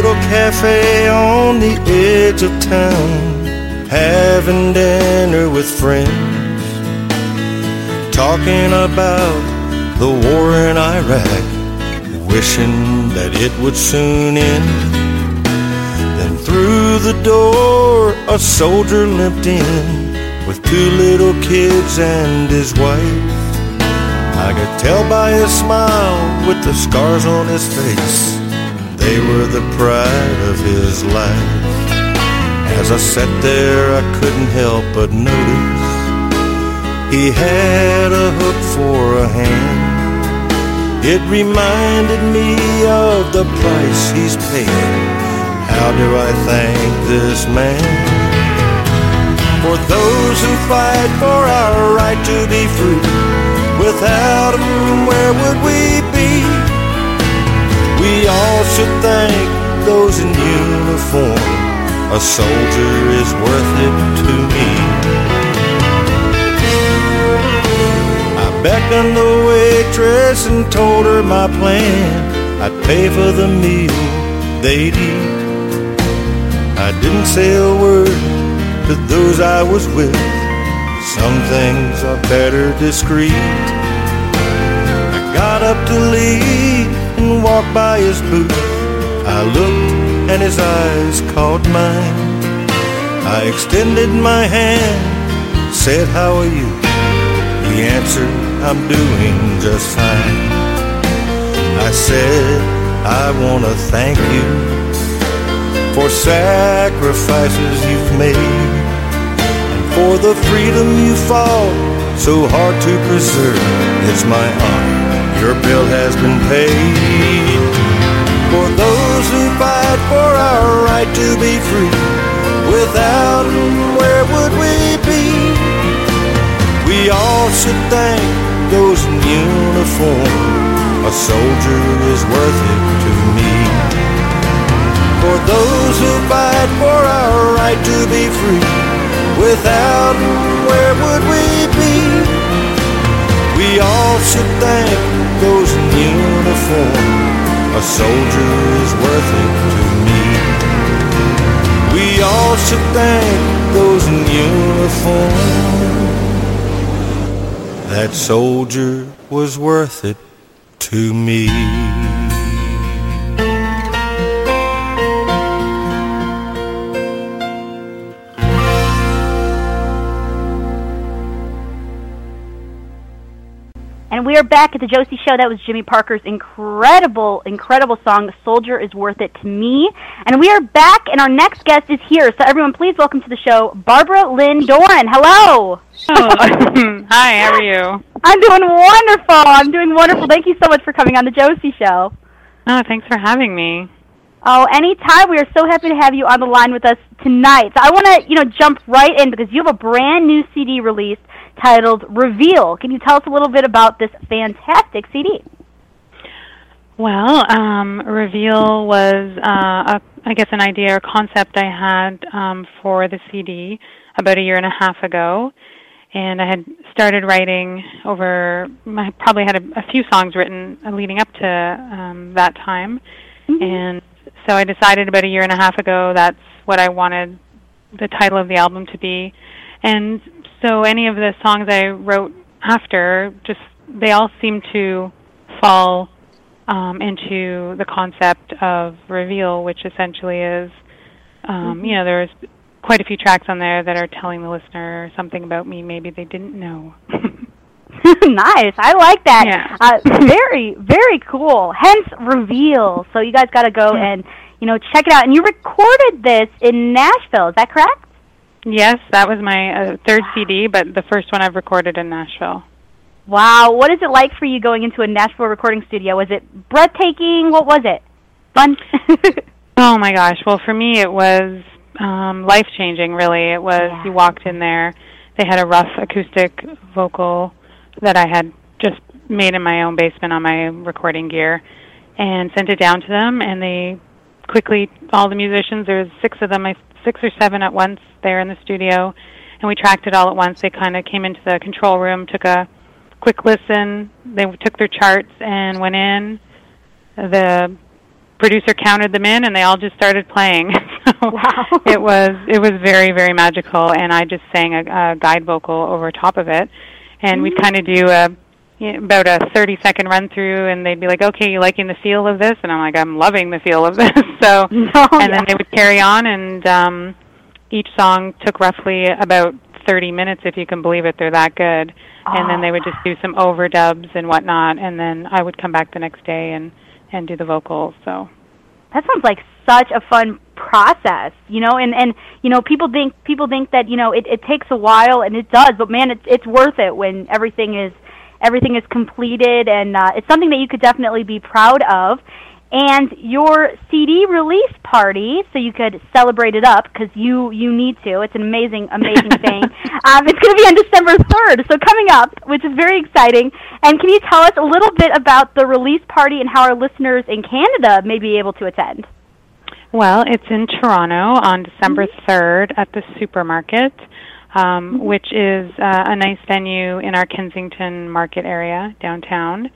Little cafe on the edge of town, having dinner with friends, talking about the war in Iraq, wishing that it would soon end. Then through the door, a soldier limped in with two little kids and his wife. I could tell by his smile with the scars on his face. They were the pride of his life. As I sat there, I couldn't help but notice he had a hook for a hand. It reminded me of the price he's paid. How do I thank this man? For those who fight for our right to be free. Without him, where would we be? We all should thank those in uniform. A soldier is worth it to me. I beckoned the waitress and told her my plan. I'd pay for the meal they'd eat. I didn't say a word to those I was with. Some things are better discreet. I got up to leave walked by his booth. I looked and his eyes caught mine. I extended my hand, said, How are you? He answered, I'm doing just fine. I said, I want to thank you for sacrifices you've made and for the freedom you fought so hard to preserve. It's my honor, your bill has been paid. For those who fight for our right to be free, without them, where would we be? We all should thank those in uniform. A soldier is worth it to me. For those who fight for our right to be free, without them, where would we be? We all should thank those in uniform. A soldier is worth it to me. We all should thank those in uniform. That soldier was worth it to me. We are back at the Josie Show. That was Jimmy Parker's incredible, incredible song, The "Soldier Is Worth It to Me." And we are back, and our next guest is here. So everyone, please welcome to the show, Barbara Lynn Doran. Hello. Hi, how are you? I'm doing wonderful. I'm doing wonderful. Thank you so much for coming on the Josie Show. Oh, thanks for having me. Oh, anytime. We are so happy to have you on the line with us tonight. So I want to, you know, jump right in because you have a brand new CD released titled Reveal. Can you tell us a little bit about this fantastic CD? Well, um, Reveal was, uh, a, I guess, an idea or concept I had um, for the CD about a year and a half ago. And I had started writing over, I probably had a, a few songs written uh, leading up to um, that time. And so I decided about a year and a half ago that's what I wanted the title of the album to be. And so any of the songs I wrote after, just they all seem to fall um, into the concept of reveal, which essentially is, um, you know, there's quite a few tracks on there that are telling the listener something about me maybe they didn't know. nice. I like that. Yeah. Uh, very, very cool. Hence, reveal. So you guys got to go and you know check it out. And you recorded this in Nashville. Is that correct? Yes, that was my uh, third CD, but the first one I've recorded in Nashville. Wow. What is it like for you going into a Nashville recording studio? Was it breathtaking? What was it? Fun. Oh my gosh. Well, for me, it was um, life changing. Really, it was. You walked in there. They had a rough acoustic vocal that I had just made in my own basement on my recording gear, and sent it down to them. And they quickly, all the musicians. There was six of them, I- six or seven at once there in the studio, and we tracked it all at once. They kind of came into the control room, took a quick listen. They took their charts and went in. The producer counted them in and they all just started playing so it was it was very very magical and i just sang a, a guide vocal over top of it and we'd mm. kind of do a you know, about a 30 second run through and they'd be like okay you liking the feel of this and i'm like i'm loving the feel of this so and then they would carry on and um each song took roughly about 30 minutes if you can believe it. They're that good. And then they would just do some overdubs and whatnot, and then I would come back the next day and and do the vocals. So That sounds like such a fun process, you know, and and you know, people think people think that, you know, it it takes a while and it does, but man, it's it's worth it when everything is everything is completed and uh it's something that you could definitely be proud of. And your CD release party, so you could celebrate it up because you you need to. It's an amazing, amazing thing. Um, it's going to be on December third, so coming up, which is very exciting. And can you tell us a little bit about the release party and how our listeners in Canada may be able to attend? Well, it's in Toronto on December 3rd at the supermarket, um, which is uh, a nice venue in our Kensington market area downtown.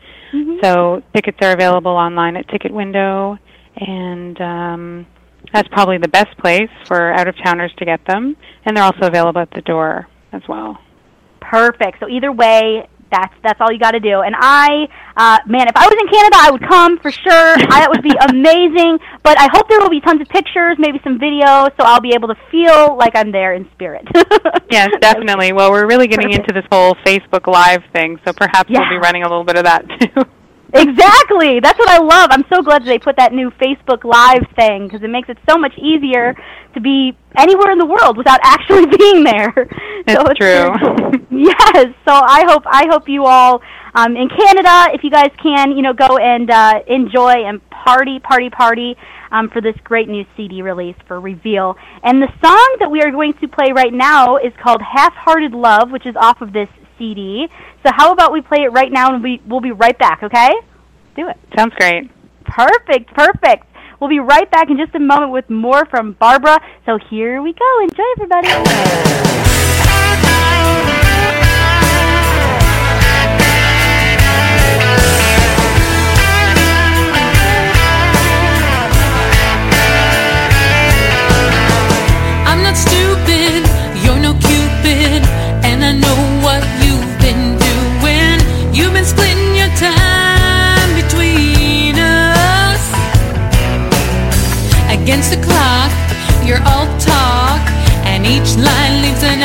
So tickets are available online at Ticket Window, and um, that's probably the best place for out of towners to get them. And they're also available at the door as well. Perfect. So either way, that's that's all you got to do. And I, uh, man, if I was in Canada, I would come for sure. I, that would be amazing. But I hope there will be tons of pictures, maybe some video, so I'll be able to feel like I'm there in spirit. Yes, definitely. Well, we're really getting into this whole Facebook Live thing, so perhaps we'll be running a little bit of that too. Exactly. That's what I love. I'm so glad that they put that new Facebook Live thing because it makes it so much easier to be anywhere in the world without actually being there. It's so true. very- yes. So I hope I hope you all um, in Canada, if you guys can, you know, go and uh, enjoy and party, party, party. Um, for this great new CD release for Reveal. And the song that we are going to play right now is called Half Hearted Love, which is off of this CD. So how about we play it right now and we, we'll be right back, okay? Do it. Sounds great. Perfect, perfect. We'll be right back in just a moment with more from Barbara. So here we go. Enjoy, everybody. Against the clock, you're all talk, and each line leaves an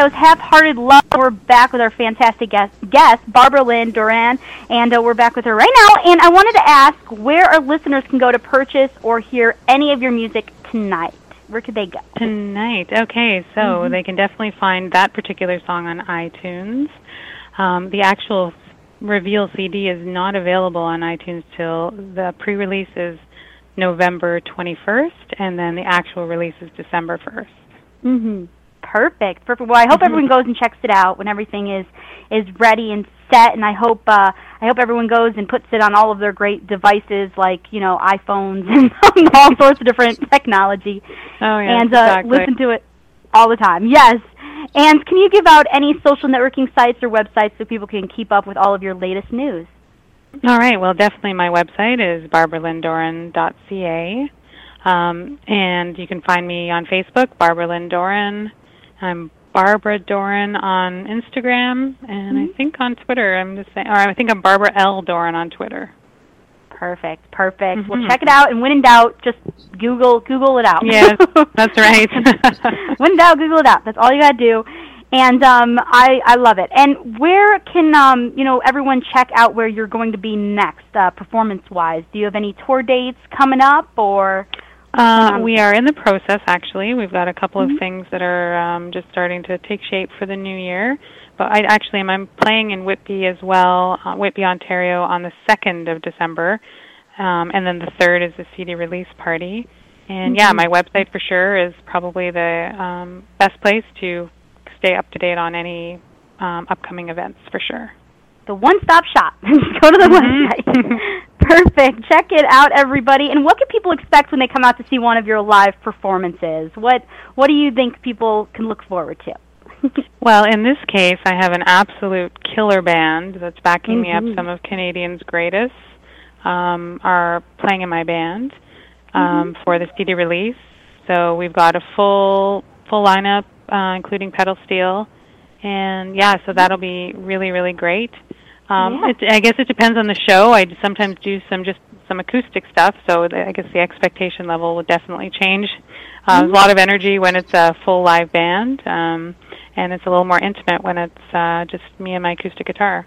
That was Half-Hearted Love. We're back with our fantastic guest, guest Barbara Lynn Doran, and uh, we're back with her right now. And I wanted to ask where our listeners can go to purchase or hear any of your music tonight. Where could they go? Tonight. Okay, so Mhm. they can definitely find that particular song on iTunes. Um, the actual reveal CD is not available on iTunes till the pre-release is November 21st, and then the actual release is December 1st. Mm-hmm. Perfect. Perfect. Well, I hope everyone goes and checks it out when everything is is ready and set. And I hope uh, I hope everyone goes and puts it on all of their great devices, like you know iPhones and all sorts of different technology. Oh yeah, and uh, exactly. listen to it all the time. Yes. And can you give out any social networking sites or websites so people can keep up with all of your latest news? All right. Well, definitely my website is barbaralynndoran.ca. Um, and you can find me on Facebook, Barbara Lynn Doran. I'm Barbara Doran on Instagram, and I think on Twitter. I'm just saying, or I think I'm Barbara L Doran on Twitter. Perfect. Perfect. Well, Mhm. check it out. And when in doubt, just Google Google it out. Yes, that's right. when in doubt, Google it out. That's all you gotta do. And um, I I love it. And where can um, you know everyone check out where you're going to be next, uh, performance wise? Do you have any tour dates coming up, or Um, we are in the process, actually. We've got a couple Mhm. of things that are um, just starting to take shape for the new year. But I actually am I'm playing in Whitby as well, uh, Whitby, Ontario, on the 2nd of December. Um, and then the 3rd is the CD release party. And yeah, Mhm. my website for sure is probably the um, best place to stay up to date on any um, upcoming events for sure. The one-stop shop? Go to the Mhm. website. Perfect. Check it out, everybody. And what can people expect when they come out to see one of your live performances? What What do you think people can look forward to? Well, in this case, I have an absolute killer band that's backing me up. Mhm. Some of Canadians' greatest um, are playing in my band um, for the CD release. So we've got a full full lineup, uh, including pedal steel, and yeah, so that'll be really really great. Um, Yeah. it, I guess it depends on the show. I sometimes do some just some acoustic stuff, so the, I guess the expectation level would definitely change. Uh, There's a lot of energy when it's a full live band, um, and it's a little more intimate when it's uh, just me and my acoustic guitar.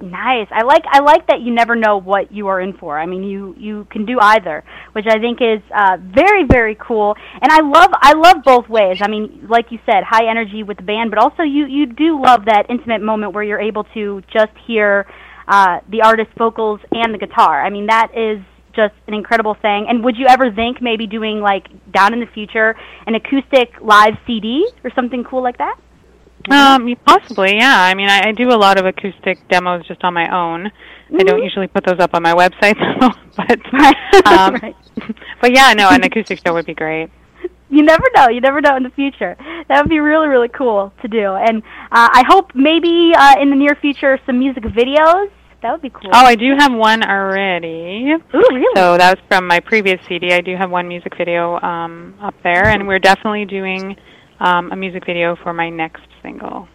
Nice. I like I like that you never know what you are in for. I mean, you you can do either, which I think is uh, very very cool. And I love I love both ways. I mean, like you said, high energy with the band, but also you you do love that intimate moment where you're able to just hear uh, the artist's vocals and the guitar. I mean, that is just an incredible thing. And would you ever think maybe doing like down in the future an acoustic live CD or something cool like that? Um, possibly, yeah. I mean, I, I do a lot of acoustic demos just on my own. I don't Mhm. usually put those up on my website, though. but um, Right. but yeah, no, an acoustic show would be great. you never know. You never know in the future. That would be really, really cool to do. And uh, I hope maybe uh, in the near future some music videos. That would be cool. Oh, I do have one already. Ooh, really? So that was from my previous CD. I do have one music video um, up there, and we're definitely doing um, a music video for my next single.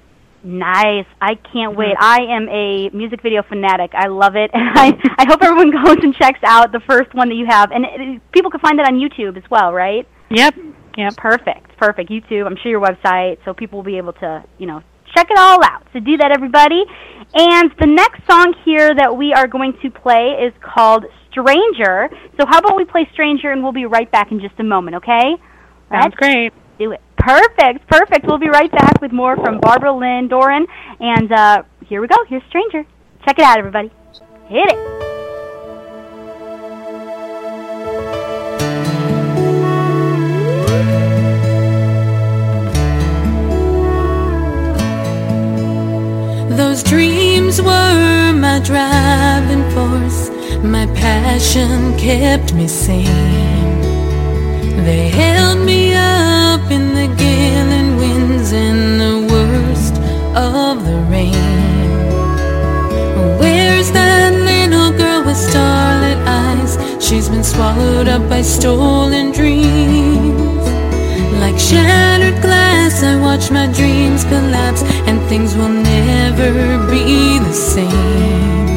Nice. I can't wait. Mhm. I am a music video fanatic. I love it. And I, I hope everyone goes and checks out the first one that you have. And it, it- people can find it on YouTube as well, right? Yep. Yep. Perfect. Perfect. YouTube, I'm sure your website, so people will be able to, you know, check it all out. So do that, everybody. And the next song here that we are going to play is called Stranger. So how about we play Stranger and we'll be right back in just a moment, okay? Sounds Let's great. do it. Perfect. Perfect. We'll be right back with more from Barbara Lynn Doran. And uh, here we go. Here's Stranger. Check it out, everybody. Hit it. Those dreams were my driving force. My passion kept me sane. They held me up in the gale winds and the worst of the rain. Where's that little girl with starlit eyes? She's been swallowed up by stolen dreams. Like shattered glass, I watch my dreams collapse, and things will never be the same.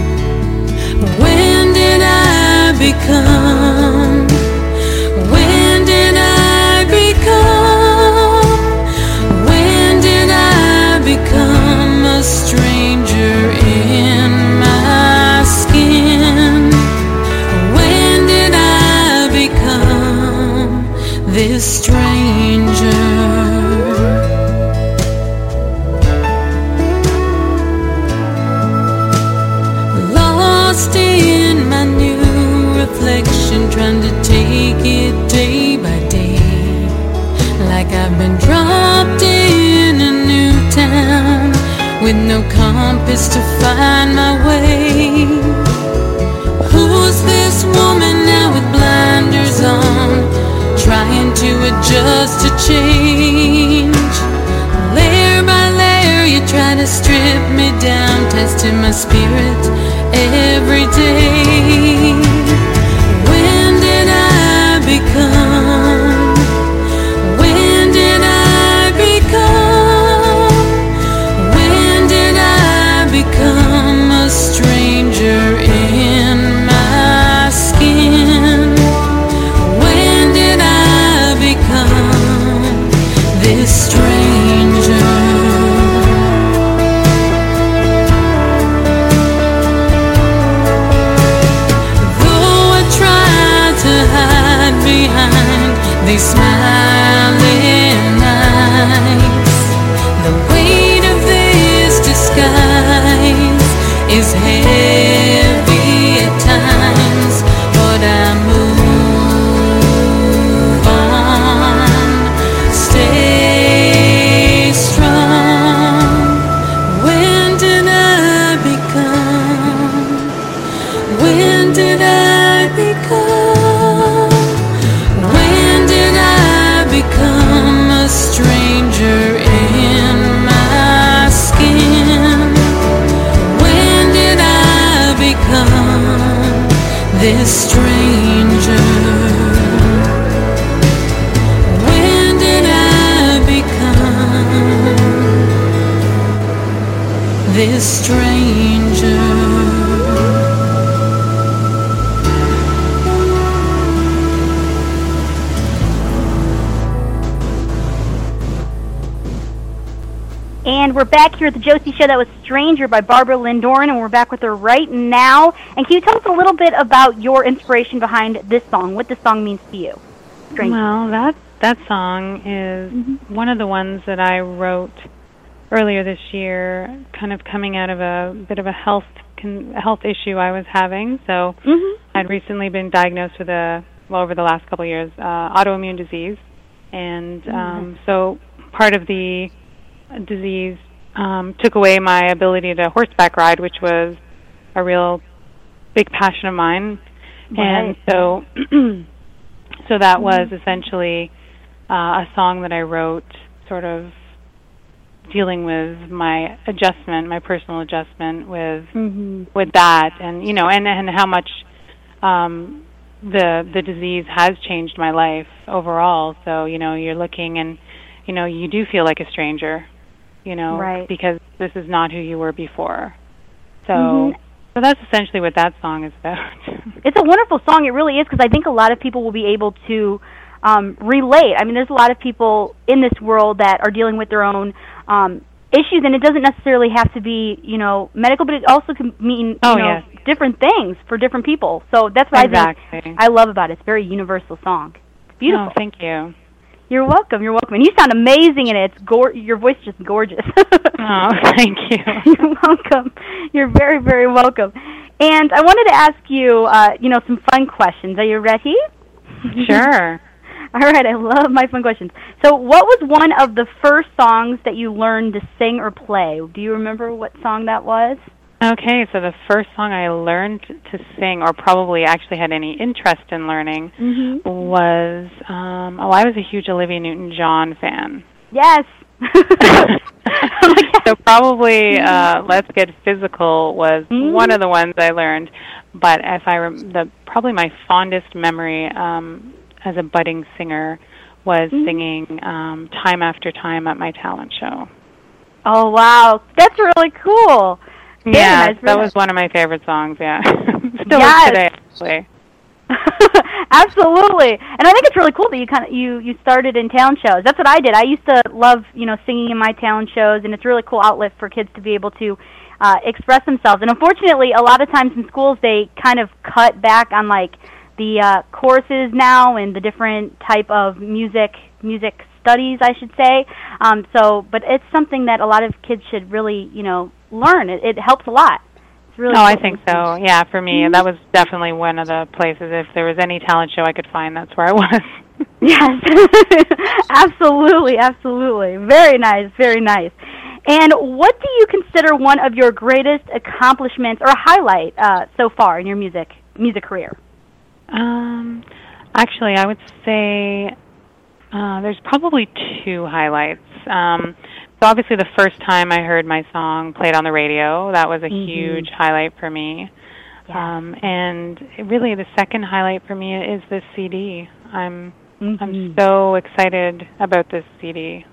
When did I become? stranger. Compass to find my way. Who's this woman now with blinders on, trying to adjust to change? Layer by layer, you try to strip me down, testing my spirit every day. When did I become? Here at the Josie Show. That was Stranger by Barbara Lynn Doran, and we're back with her right now. And can you tell us a little bit about your inspiration behind this song, what this song means to you? Stranger. Well, that that song is one of the ones that I wrote earlier this year, kind of coming out of a bit of a health con- health issue I was having. So I'd recently been diagnosed with a well over the last couple of years uh, autoimmune disease, and um, so part of the disease um, took away my ability to horseback ride, which was a real big passion of mine. And so, so that was essentially uh, a song that I wrote, sort of dealing with my adjustment, my personal adjustment with with that, and you know, and and how much um, the the disease has changed my life overall. So you know, you're looking and you know, you do feel like a stranger, you know, Right. because this is not who you were before. So, Mhm. so that's essentially what that song is about. It's a wonderful song. It really is because I think a lot of people will be able to um, relate. I mean, there's a lot of people in this world that are dealing with their own um, issues, and it doesn't necessarily have to be, you know, medical, but it also can mean, Oh, you know, yes. different things for different people. So that's what I Exactly. think I love about it. It's a very universal song. It's beautiful. Oh, thank you. You're welcome. You're welcome. And you sound amazing in it. It's gor- your voice is just gorgeous. Oh, thank you. You're welcome. You're very, very welcome. And I wanted to ask you, uh, you know, some fun questions. Are you ready? Sure. All right, I love my fun questions. So, what was one of the first songs that you learned to sing or play? Do you remember what song that was? Okay, so the first song I learned to sing, or probably actually had any interest in learning, Mm-hmm. was um, oh, I was a huge Olivia Newton-John fan. Yes. so probably uh, "Let's Get Physical" was one of the ones I learned. But if I rem- the probably my fondest memory um, as a budding singer was singing um, "Time After Time" at my talent show. Oh wow, that's really cool. Yeah, that was one of my favorite songs. Yeah, still Yes. today actually. Absolutely, and I think it's really cool that you kind of you you started in talent shows. That's what I did. I used to love you know singing in my talent shows, and it's a really cool outlet for kids to be able to uh, express themselves. And unfortunately, a lot of times in schools they kind of cut back on like the uh, courses now and the different type of music music studies, I should say. Um, so, but it's something that a lot of kids should really you know learn. It, it helps a lot. It's really. oh, I think so. Yeah, for me, that was definitely one of the places. If there was any talent show I could find, that's where I was. Yes, absolutely, absolutely. Very nice, very nice. And what do you consider one of your greatest accomplishments or highlight uh, so far in your music music career? Um, actually, I would say uh, there's probably two highlights. Um, so obviously, the first time I heard my song played on the radio, that was a Mhm. huge highlight for me. Um, and really, the second highlight for me is this CD. I'm I'm so excited about this CD.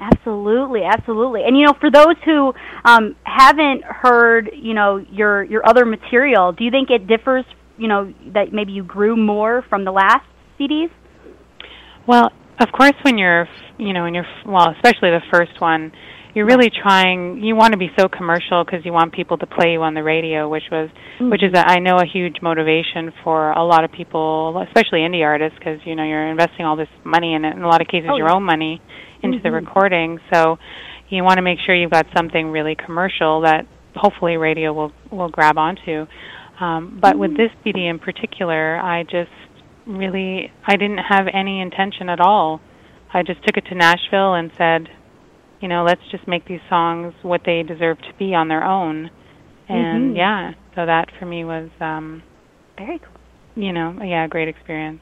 Absolutely, absolutely. And you know, for those who um, haven't heard, you know, your your other material, do you think it differs? You know, that maybe you grew more from the last CDs. Well, of course, when you're, you know, when you're, well, especially the first one, you're really trying. You want to be so commercial because you want people to play you on the radio, which was, which is, a, I know, a huge motivation for a lot of people, especially indie artists, because you know you're investing all this money in it, in a lot of cases, Oh, your yeah. own money into the Mhm. recording. So you want to make sure you've got something really commercial that hopefully radio will will grab onto. Um, but with this CD in particular, I just really I didn't have any intention at all. I just took it to Nashville and said, you know, let's just make these songs what they deserve to be on their own. And Mhm. yeah, so that for me was um very cool. You know, yeah, a great experience.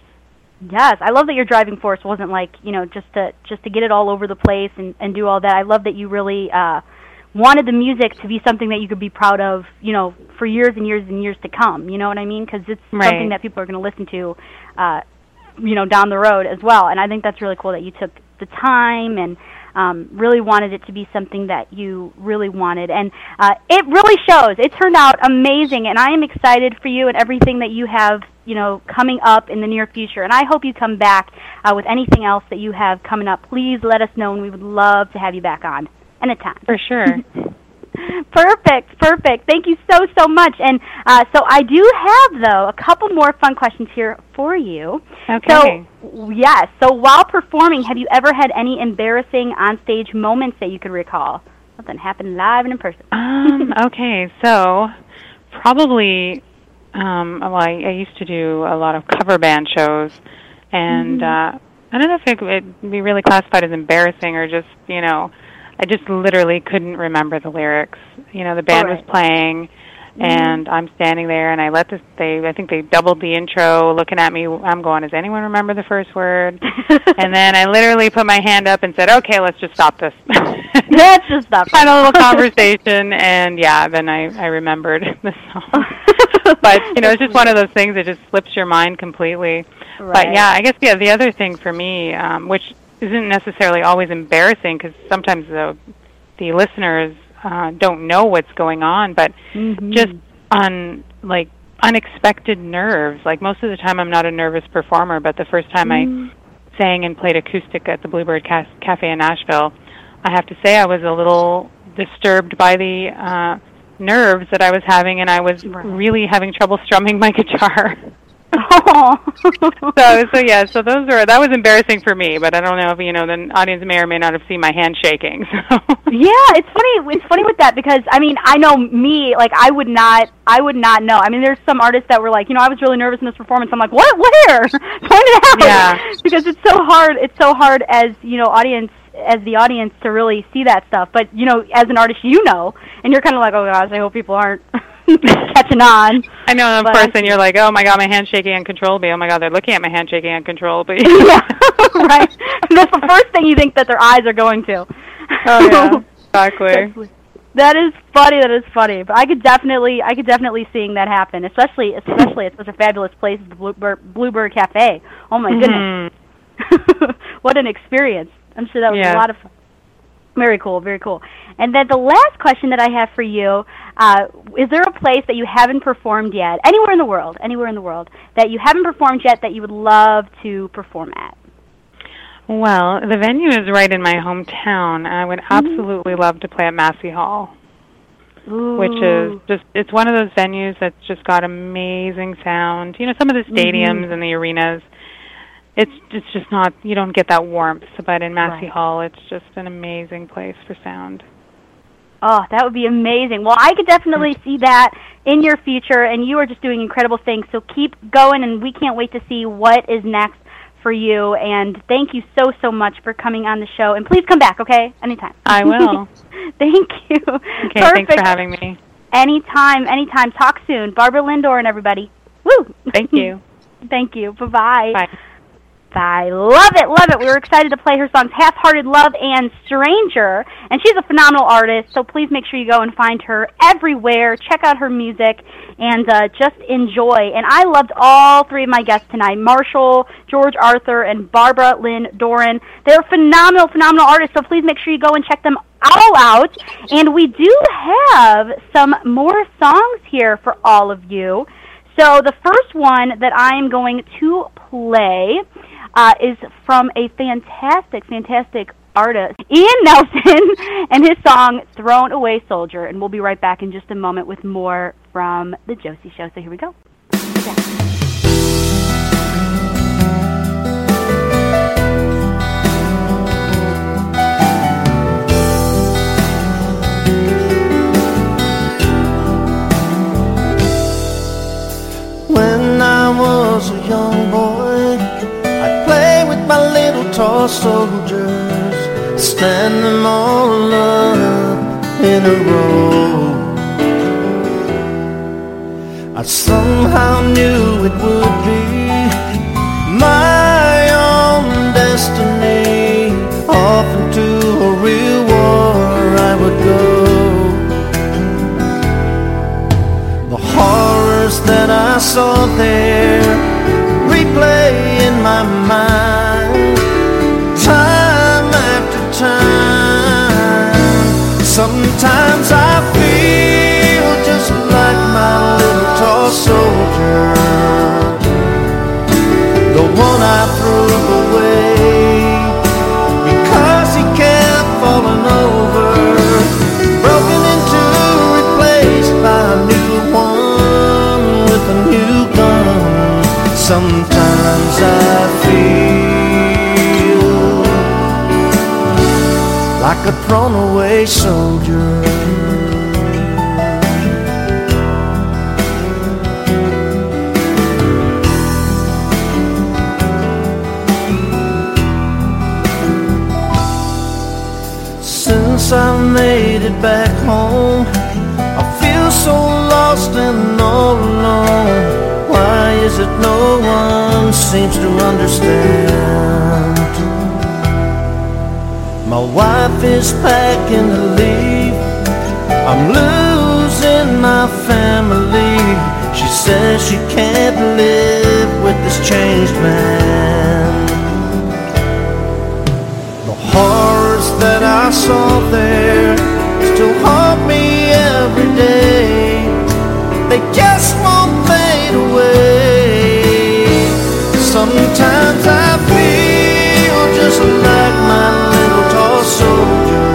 Yes, I love that your driving force wasn't like you know just to just to get it all over the place and and do all that. I love that you really uh, wanted the music to be something that you could be proud of, you know, for years and years and years to come. You know what I mean? Because it's Right. something that people are going to listen to, uh, you know, down the road as well. And I think that's really cool that you took the time and um, really wanted it to be something that you really wanted. And uh, it really shows. It turned out amazing, and I am excited for you and everything that you have, you know, coming up in the near future. And I hope you come back uh, with anything else that you have coming up. Please let us know, and we would love to have you back on anytime. For sure. Perfect, perfect. Thank you so so much. And uh, so I do have though a couple more fun questions here for you. Okay. So yes. So while performing, have you ever had any embarrassing onstage moments that you could recall? Something happened live and in person. Um, okay, so probably um well I, I used to do a lot of cover band shows and Mhm. uh I don't know if it would be really classified as embarrassing or just, you know, I just literally couldn't remember the lyrics. You know, the band was Alright. playing and I'm standing there and I let this they I think they doubled the intro looking at me I'm going, Does anyone remember the first word? and then I literally put my hand up and said, Okay, let's just stop this. Let's just stop. Had a little conversation and yeah, then I I remembered the song. but you know, it's just one of those things that just slips your mind completely. But yeah, I guess yeah, the other thing for me, um, which isn't necessarily always embarrassing, because sometimes the the listeners uh, don't know what's going on, but Mhm. just on like unexpected nerves. Like most of the time, I'm not a nervous performer, but the first time Mm. I sang and played acoustic at the Bluebird Ca- Cafe in Nashville, I have to say I was a little disturbed by the uh, nerves that I was having, and I was really having trouble strumming my guitar. Oh. so so yeah, so those are that was embarrassing for me, but I don't know if you know the audience may or may not have seen my hand shaking. So yeah, it's funny. It's funny with that because I mean, I know me. Like, I would not. I would not know. I mean, there's some artists that were like, you know, I was really nervous in this performance. I'm like, what? Where? Point it out. Yeah. Because it's so hard. It's so hard as you know, audience as the audience to really see that stuff. But you know, as an artist, you know, and you're kind of like, oh gosh, I hope people aren't catching on. I know, and of course, and you're like, oh my god, my hand's shaking uncontrollably. Oh my god, they're looking at my hand shaking uncontrollably. yeah, right. That's the first thing you think that their eyes are going to. Oh yeah, exactly. That is funny. That is funny. But I could definitely, I could definitely seeing that happen. Especially, especially at such a fabulous place as the Bluebird, Bluebird Cafe. Oh my goodness, Mhm. what an experience! I'm sure that was Yeah. a lot of fun. Very cool, very cool. And then the last question that I have for you: uh, Is there a place that you haven't performed yet, anywhere in the world, anywhere in the world that you haven't performed yet that you would love to perform at? Well, the venue is right in my hometown. I would absolutely love to play at Massey Hall, which is just it's one of those venues that's just got amazing sound. You know, some of the stadiums Mhm. and the arenas it's it's just not you don't get that warmth, but in Massey Right. Hall it's just an amazing place for sound. Oh, that would be amazing. Well, I could definitely see that in your future, and you are just doing incredible things. So keep going, and we can't wait to see what is next for you. And thank you so so much for coming on the show. And please come back, okay? Anytime. I will. thank you. Okay, thanks for having me. Anytime, anytime. Talk soon. Barbara Lynn Doran everybody. Woo! Thank you. Thank you. Bye-bye. Bye. Bye. Love it, love it. We were excited to play her songs Half Hearted Love and Stranger. And she's a phenomenal artist, so please make sure you go and find her everywhere. Check out her music and uh, just enjoy. And I loved all three of my guests tonight Marshall, George Arthur, and Barbara Lynn Doran. They're phenomenal, phenomenal artists, so please make sure you go and check them all out. And we do have some more songs here for all of you. So the first one that I am going to play uh, is from a fantastic, fantastic artist, Ian Nelson, and his song "Thrown Away Soldier." And we'll be right back in just a moment with more from the Josie Show. So here we go. When I was a young boy, my little toy soldiers, stand them all up in a row. I somehow knew it would be my own destiny. Off into a real war I would go. The horrors that I saw there I threw away because he kept falling over, broken into, replaced by a new one with a new gun. Sometimes I feel like a thrown away soldier. Made it back home, I feel so lost and all alone. Why is it no one seems to understand? My wife is packing to leave. I'm losing my family. She says she can't live with this changed man. The horrors that I saw there still haunt me every day. They just won't fade away. Sometimes I feel just like my little tall soldier,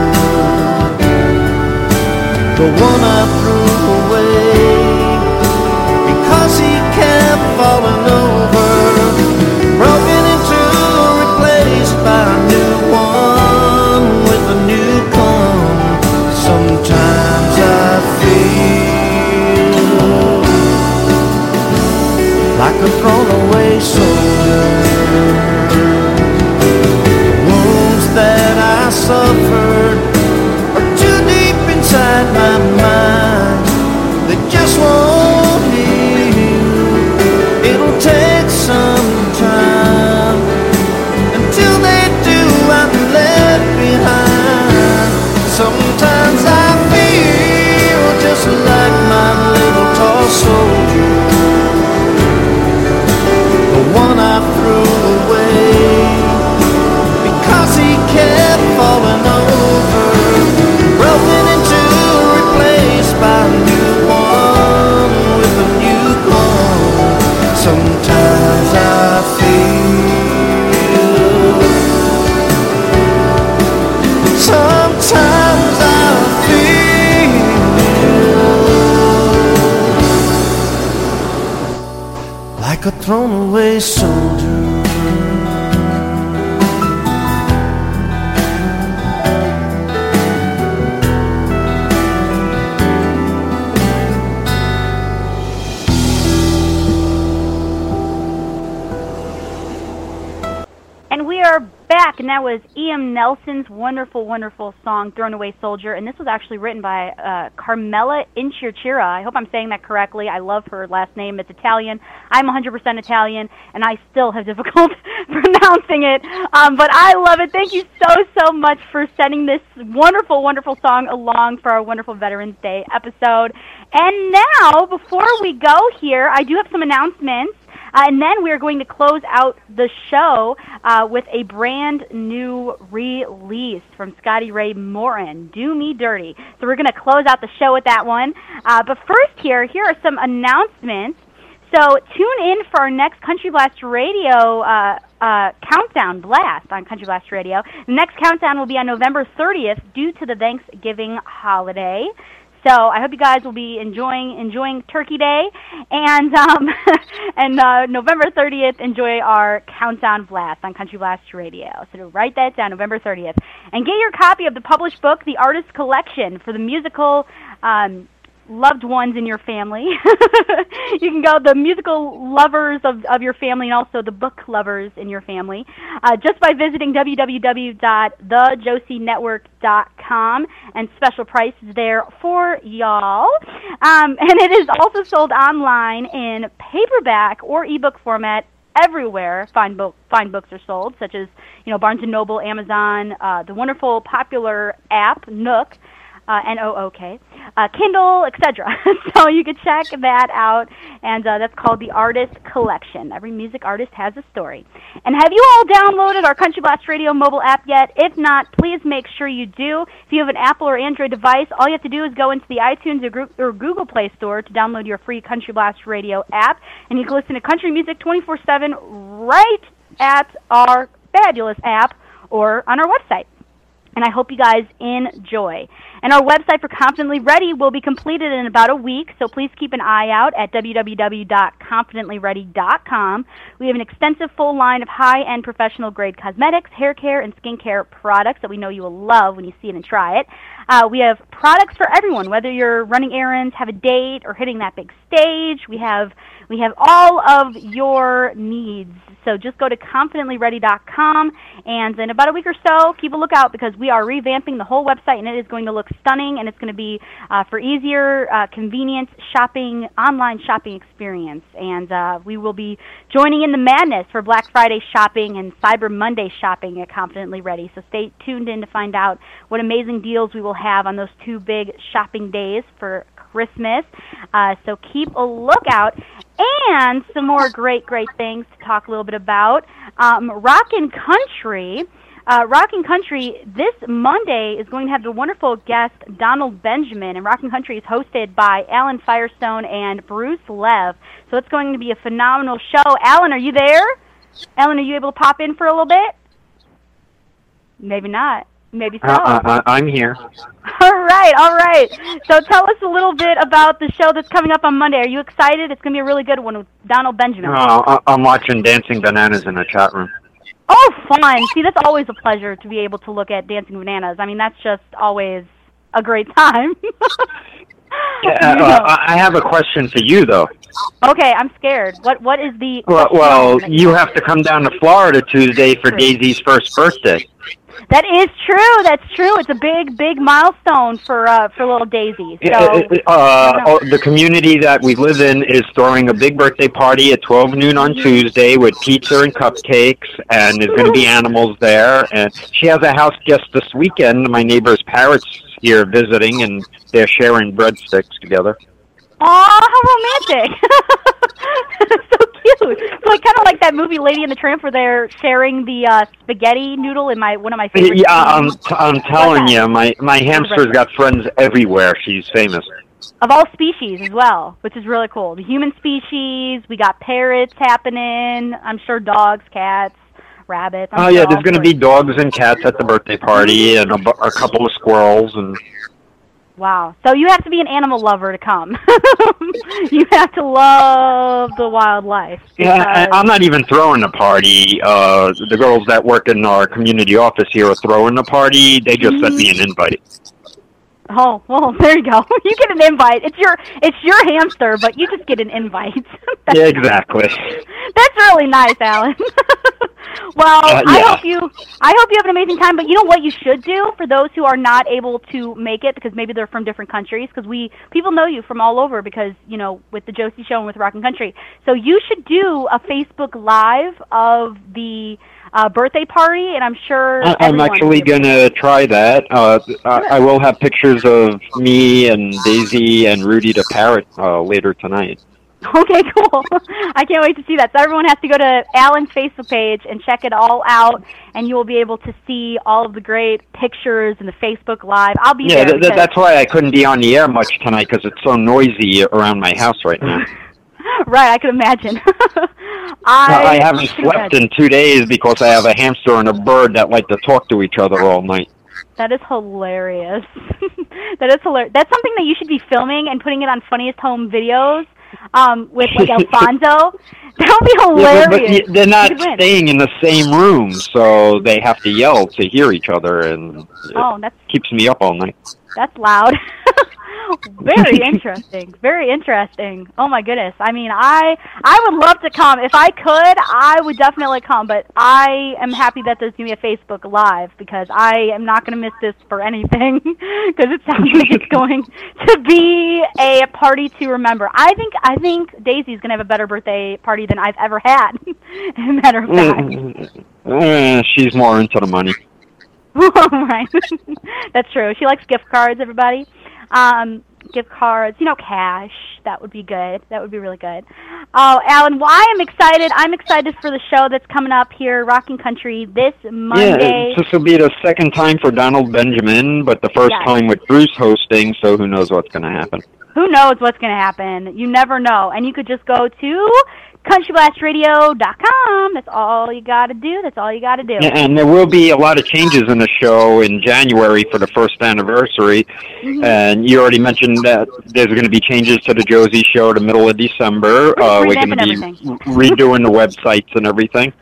the one I thrown a thrown away soldier. and we are back that was Ian Nelson's wonderful, wonderful song "Thrown Away Soldier," and this was actually written by uh, Carmela Inchirchira. I hope I'm saying that correctly. I love her last name. It's Italian. I'm 100% Italian, and I still have difficult pronouncing it. Um, but I love it. Thank you so, so much for sending this wonderful, wonderful song along for our wonderful Veterans Day episode. And now, before we go here, I do have some announcements. Uh, and then we're going to close out the show uh, with a brand new release from Scotty Ray Morin, Do Me Dirty. So we're going to close out the show with that one. Uh, but first here, here are some announcements. So tune in for our next Country Blast Radio uh, uh, countdown blast on Country Blast Radio. The next countdown will be on November 30th due to the Thanksgiving holiday. So I hope you guys will be enjoying enjoying Turkey Day, and um, and uh, November 30th enjoy our countdown blast on Country Blast Radio. So write that down, November 30th, and get your copy of the published book, The Artist Collection, for the musical. Um, loved ones in your family. you can go the musical lovers of, of your family and also the book lovers in your family uh, just by visiting www.thejosienetwork.com and special prices there for y'all. Um, and it is also sold online in paperback or ebook format everywhere fine fine books are sold, such as you know Barnes and Noble, Amazon, uh, the wonderful popular app Nook, uh, N-O-O-K, uh, Kindle, etc. so you can check that out, and uh, that's called the Artist Collection. Every music artist has a story. And have you all downloaded our Country Blast Radio mobile app yet? If not, please make sure you do. If you have an Apple or Android device, all you have to do is go into the iTunes or, or Google Play Store to download your free Country Blast Radio app, and you can listen to country music 24/7 right at our fabulous app or on our website and I hope you guys enjoy. And our website for Confidently Ready will be completed in about a week, so please keep an eye out at www.confidentlyready.com. We have an extensive full line of high-end professional grade cosmetics, hair care, and skincare products that we know you will love when you see it and try it. Uh, we have products for everyone, whether you're running errands, have a date, or hitting that big stage. We have we have all of your needs. So just go to confidentlyready.com, and in about a week or so, keep a lookout because we are revamping the whole website, and it is going to look stunning, and it's going to be uh, for easier, uh, convenient shopping, online shopping experience. And uh, we will be joining in the madness for Black Friday shopping and Cyber Monday shopping at Confidently Ready. So stay tuned in to find out what amazing deals we will have on those two big shopping days for Christmas. Uh, so keep a lookout. And some more great, great things to talk a little bit about. Um, Rockin' Country. Uh, Rockin' Country this Monday is going to have the wonderful guest Donald Benjamin, and Rockin' Country is hosted by Alan Firestone and Bruce Lev. So it's going to be a phenomenal show. Alan, are you there? Alan, are you able to pop in for a little bit? Maybe not. Maybe so. Uh, uh, I'm here. All right, all right. So tell us a little bit about the show that's coming up on Monday. Are you excited? It's going to be a really good one with Donald Benjamin. Uh, I- I'm watching Dancing Bananas in the chat room. Oh, fun. See, that's always a pleasure to be able to look at Dancing Bananas. I mean, that's just always a great time. Uh, uh, I I have a question for you, though. okay, I'm scared. What What is the. Well, well, you have to come down to Florida Tuesday for Daisy's first birthday. That is true. That's true. It's a big, big milestone for uh, for little Daisy. So, Uh, uh, oh, the community that we live in is throwing a big birthday party at 12 noon on Tuesday with pizza and cupcakes, and there's going to be animals there. And she has a house guest this weekend. My neighbor's parrots here visiting, and they're sharing breadsticks together. Aw, how romantic! so cute. So like kind of like that movie Lady and the Tramp, where they're sharing the uh, spaghetti noodle in my one of my favorite. Yeah, I'm, t- I'm telling you, my my hamster's got friends everywhere. She's famous. of all species as well, which is really cool. The human species, we got parrots happening. I'm sure dogs, cats, rabbits. Oh yeah, there's going to be dogs and cats at the birthday party, and a, a couple of squirrels, and Wow. So you have to be an animal lover to come. you have to love the wildlife. yeah, I, I'm not even throwing the party. Uh, the girls that work in our community office here are throwing the party. They just sent me an invite. Oh, well, there you go. You get an invite. It's your it's your hamster, but you just get an invite. Yeah, exactly. That's really nice, Alan. well, Uh, I hope you I hope you have an amazing time. But you know what you should do for those who are not able to make it because maybe they're from different countries because we people know you from all over because you know with the Josie Show and with Rockin' Country. So you should do a Facebook Live of the uh, birthday party, and I'm sure I- I'm actually able gonna try that. Uh, I, I will have pictures of me and Daisy and Rudy the parrot uh, later tonight. Okay, cool. I can't wait to see that. So everyone has to go to Alan's Facebook page and check it all out, and you will be able to see all of the great pictures and the Facebook Live. I'll be Yeah, there. th- th- that's why I couldn't be on the air much tonight because it's so noisy around my house right now. right. I can imagine. I, I haven't slept in two days because I have a hamster and a bird that like to talk to each other all night. That is hilarious. that is hilarious. That's something that you should be filming and putting it on Funniest Home Videos um, with like Alfonso. That would be Yeah, hilarious. but, but they're not You could win. staying in the same room, so they have to yell to hear each other, and it Oh, that's keeps me up all night. That's loud. Very interesting. Very interesting. Oh my goodness. I mean, I I would love to come. If I could, I would definitely come, but I am happy that there's going to be a Facebook live because I am not going to miss this for anything because it sounds like it's going to be a party to remember. I think I think Daisy's going to have a better birthday party than I've ever had. As a matter of fact. Mm, uh, she's more into the money. right. That's true. She likes gift cards, everybody. Um, gift cards, you know, cash. That would be good. That would be really good. Oh, Alan, why I am excited. I'm excited for the show that's coming up here, Rockin' Country, this Monday. Yeah, this will be the second time for Donald Benjamin, but the first Yes. time with Bruce hosting, so who knows what's going to happen. Who knows what's going to happen? You never know. And you could just go to countryblastradio.com. That's all you got to do. That's all you got to do. Yeah, and there will be a lot of changes in the show in January for the first anniversary. Mhm. And you already mentioned that there's going to be changes to the Josie Show the middle of December. We're Uh, we're going to be everything. redoing the websites and everything.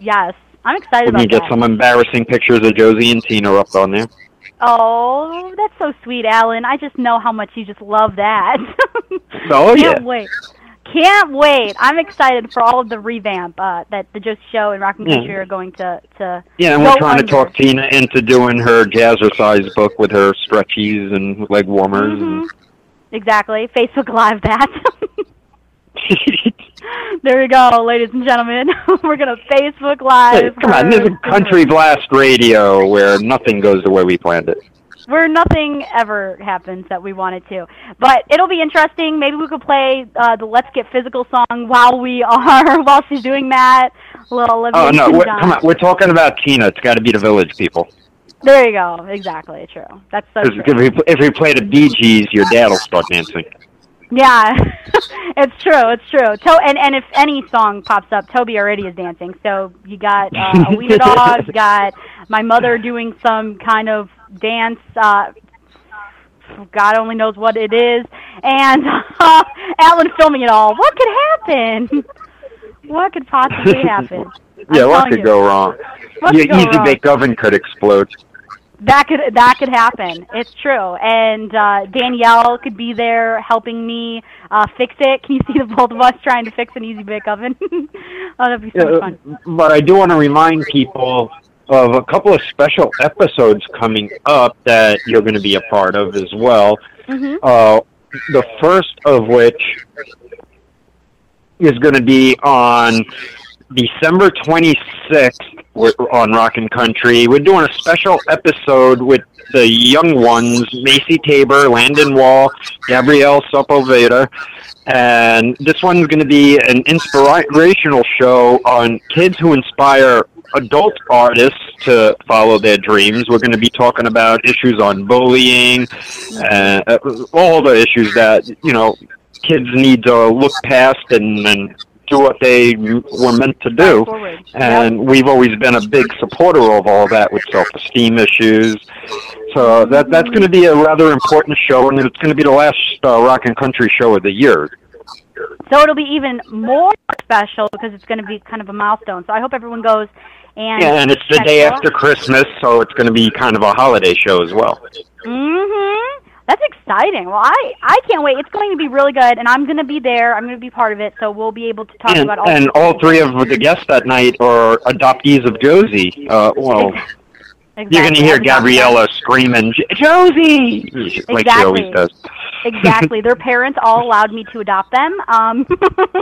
Yes. I'm excited We're about get that. some embarrassing pictures of Josie and Tina up on there. Oh, that's so sweet, Alan. I just know how much you just love that. Oh, Can't yeah. wait. Can't wait. I'm excited for all of the revamp uh, that the Josie Show and Rockin' Yeah. Country are going to to Yeah, and we're trying under. to talk Tina into doing her jazzercise book with her stretchies and leg warmers. Mhm. Exactly. Facebook Live that. there we go, ladies and gentlemen. We're gonna Facebook Live. Hey, come on, this is Country Blast Radio where nothing goes the way we planned it. Where nothing ever happens that we want it to. But it'll be interesting. Maybe we could play uh, the "Let's Get Physical" song while we are while she's doing that. A little Olivia Oh no, we're, come on, we're talking about Tina. It's got to be the Village People. There you go. Exactly. True. That's so true. if we if we play the Bee Gees, your dad will start dancing. Yeah, it's true. It's true. To- and and if any song pops up, Toby already is dancing. So you got uh, a wiener dog. You got my mother doing some kind of dance. Uh, God only knows what it is, and uh, Alan filming it all. What could happen? What could possibly happen? yeah, what could you. go wrong? What Your easy wrong? bake oven could explode. That could that could happen. It's true. And uh, Danielle could be there helping me uh, fix it. Can you see the both of us trying to fix an easy bake oven? oh, that'd be so Yeah, fun. but I do want to remind people of a couple of special episodes coming up that you're going to be a part of as well. Mhm. Uh, the first of which is going to be on December 26th we're on Rockin' Country. We're doing a special episode with the young ones, Macy Tabor, Landon Wall, Gabrielle Sepulveda. And this one's going to be an inspirational show on kids who inspire adult artists to follow their dreams. We're going to be talking about issues on bullying, uh, all the issues that, you know, kids need to look past and, and do what they were meant to do. And we've always been a big supporter of all that with self-esteem issues. So that that's going to be a rather important show, and it's going to be the last uh, rock and country show of the year. So it'll be even more special because it's going to be kind of a milestone. So I hope everyone goes and Yeah, and it's the day after Christmas, so it's going to be kind of a holiday show as well. Mhm. That's exciting. Well, I I can't wait. It's going to be really good, and I'm going to be there. I'm going to be part of it, so we'll be able to talk And, about all. and all three of the guests that night are adoptees of Josie. Uh, well, you're going to hear Gabriella screaming, Josie! Like she always does. Exactly. Their parents all allowed me to adopt them. Um,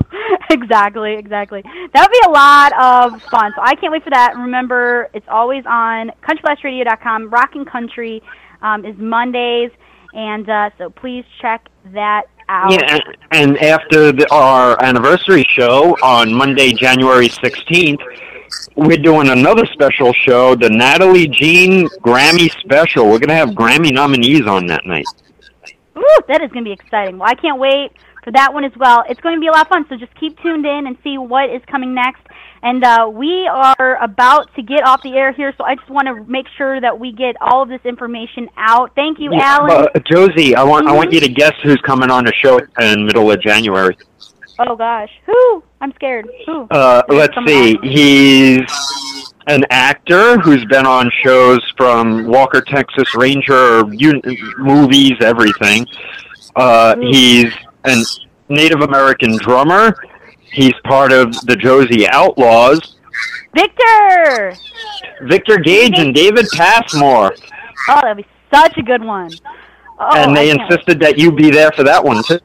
exactly, exactly. That would be a lot of fun. So I can't wait for that. Remember, it's always on countryblastradio.com. Rockin' Country um, is Mondays, and uh, so please check that out. Yeah, and- and after the, our anniversary show on Monday, January 16th, we're doing another special show, the Natalie Jean Grammy Special. We're going to have Grammy nominees on that night. Ooh, that is going to be exciting. Well, I can't wait for that one as well. It's going to be a lot of fun, so just keep tuned in and see what is coming next. And uh, we are about to get off the air here, so I just want to make sure that we get all of this information out. Thank you, Yeah, Alan. but, Josie, I want I want you to guess who's coming on the show in the middle of January. Oh gosh, who? I'm scared. Who? Uh, let's see. on. He's an actor who's been on shows from Walker Texas Ranger un- movies, everything. Uh, he's a Native American drummer. He's part of the Josie Outlaws. Victor. Victor Gage and David Passmore. Oh, that'd be such a good one. Oh, and they I can't wait. insisted that you be there for that one, too.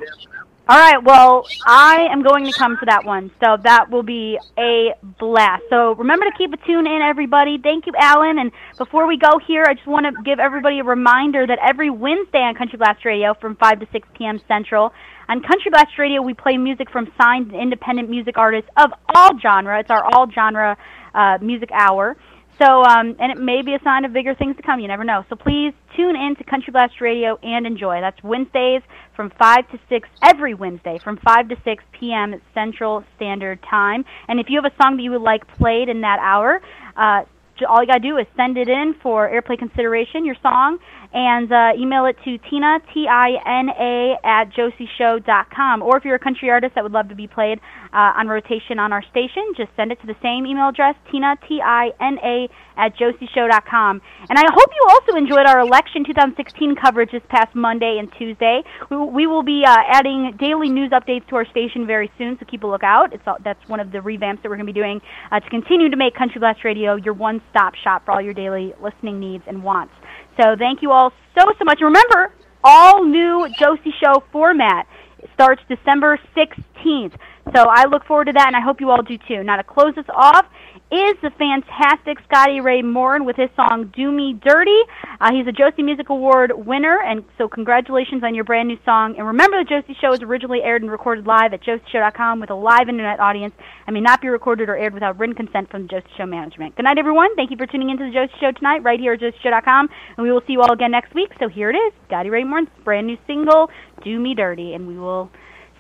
All right, well, I am going to come to that one, so that will be a blast. So remember to keep a tune in, everybody. Thank you, Alan. And before we go here, I just want to give everybody a reminder that every Wednesday on Country Blast Radio from 5 to 6 p.m. Central, on Country Blast Radio, we play music from signed independent music artists of all genre. It's our all genre uh, music hour. So, um, and it may be a sign of bigger things to come. You never know. So please tune in to Country Blast Radio and enjoy. That's Wednesdays from 5 to 6, every Wednesday from 5 to 6 p.m. Central Standard Time. And if you have a song that you would like played in that hour, uh, all you got to do is send it in for airplay consideration, your song, and uh, email it to Tina, T-I-N-A, at josieshow.com. Or if you're a country artist that would love to be played uh, on rotation on our station, just send it to the same email address, Tina, T-I-N-A, at josieshow.com. And I hope you also enjoyed our election 2016 coverage this past Monday and Tuesday. We, we will be uh, adding daily news updates to our station very soon, so keep a lookout. It's all, that's one of the revamps that we're going to be doing uh, to continue to make Country Blast Radio your one-stop shop for all your daily listening needs and wants. So thank you all so, so much. Remember, all new Josie Show format starts December 16th. So I look forward to that, and I hope you all do too. Now, to close us off is the fantastic Scotty Ray Morin with his song Do Me Dirty. Uh, he's a Josie Music Award winner, and so congratulations on your brand new song. And remember, the Josie Show is originally aired and recorded live at josieshow.com with a live internet audience and may not be recorded or aired without written consent from the Josie Show management. Good night, everyone. Thank you for tuning into the Josie Show tonight, right here at josieshow.com, and we will see you all again next week. So here it is, Scotty Ray Morin's brand new single, Do Me Dirty, and we will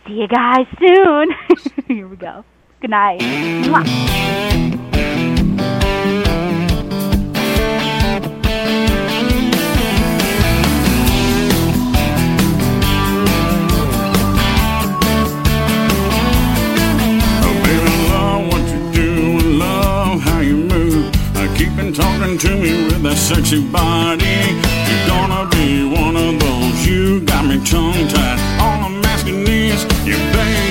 see you guys soon. here we go. Good night. Mwah. To me with that sexy body. You're gonna be one of those. You got me tongue tied. All I'm asking is, you baby.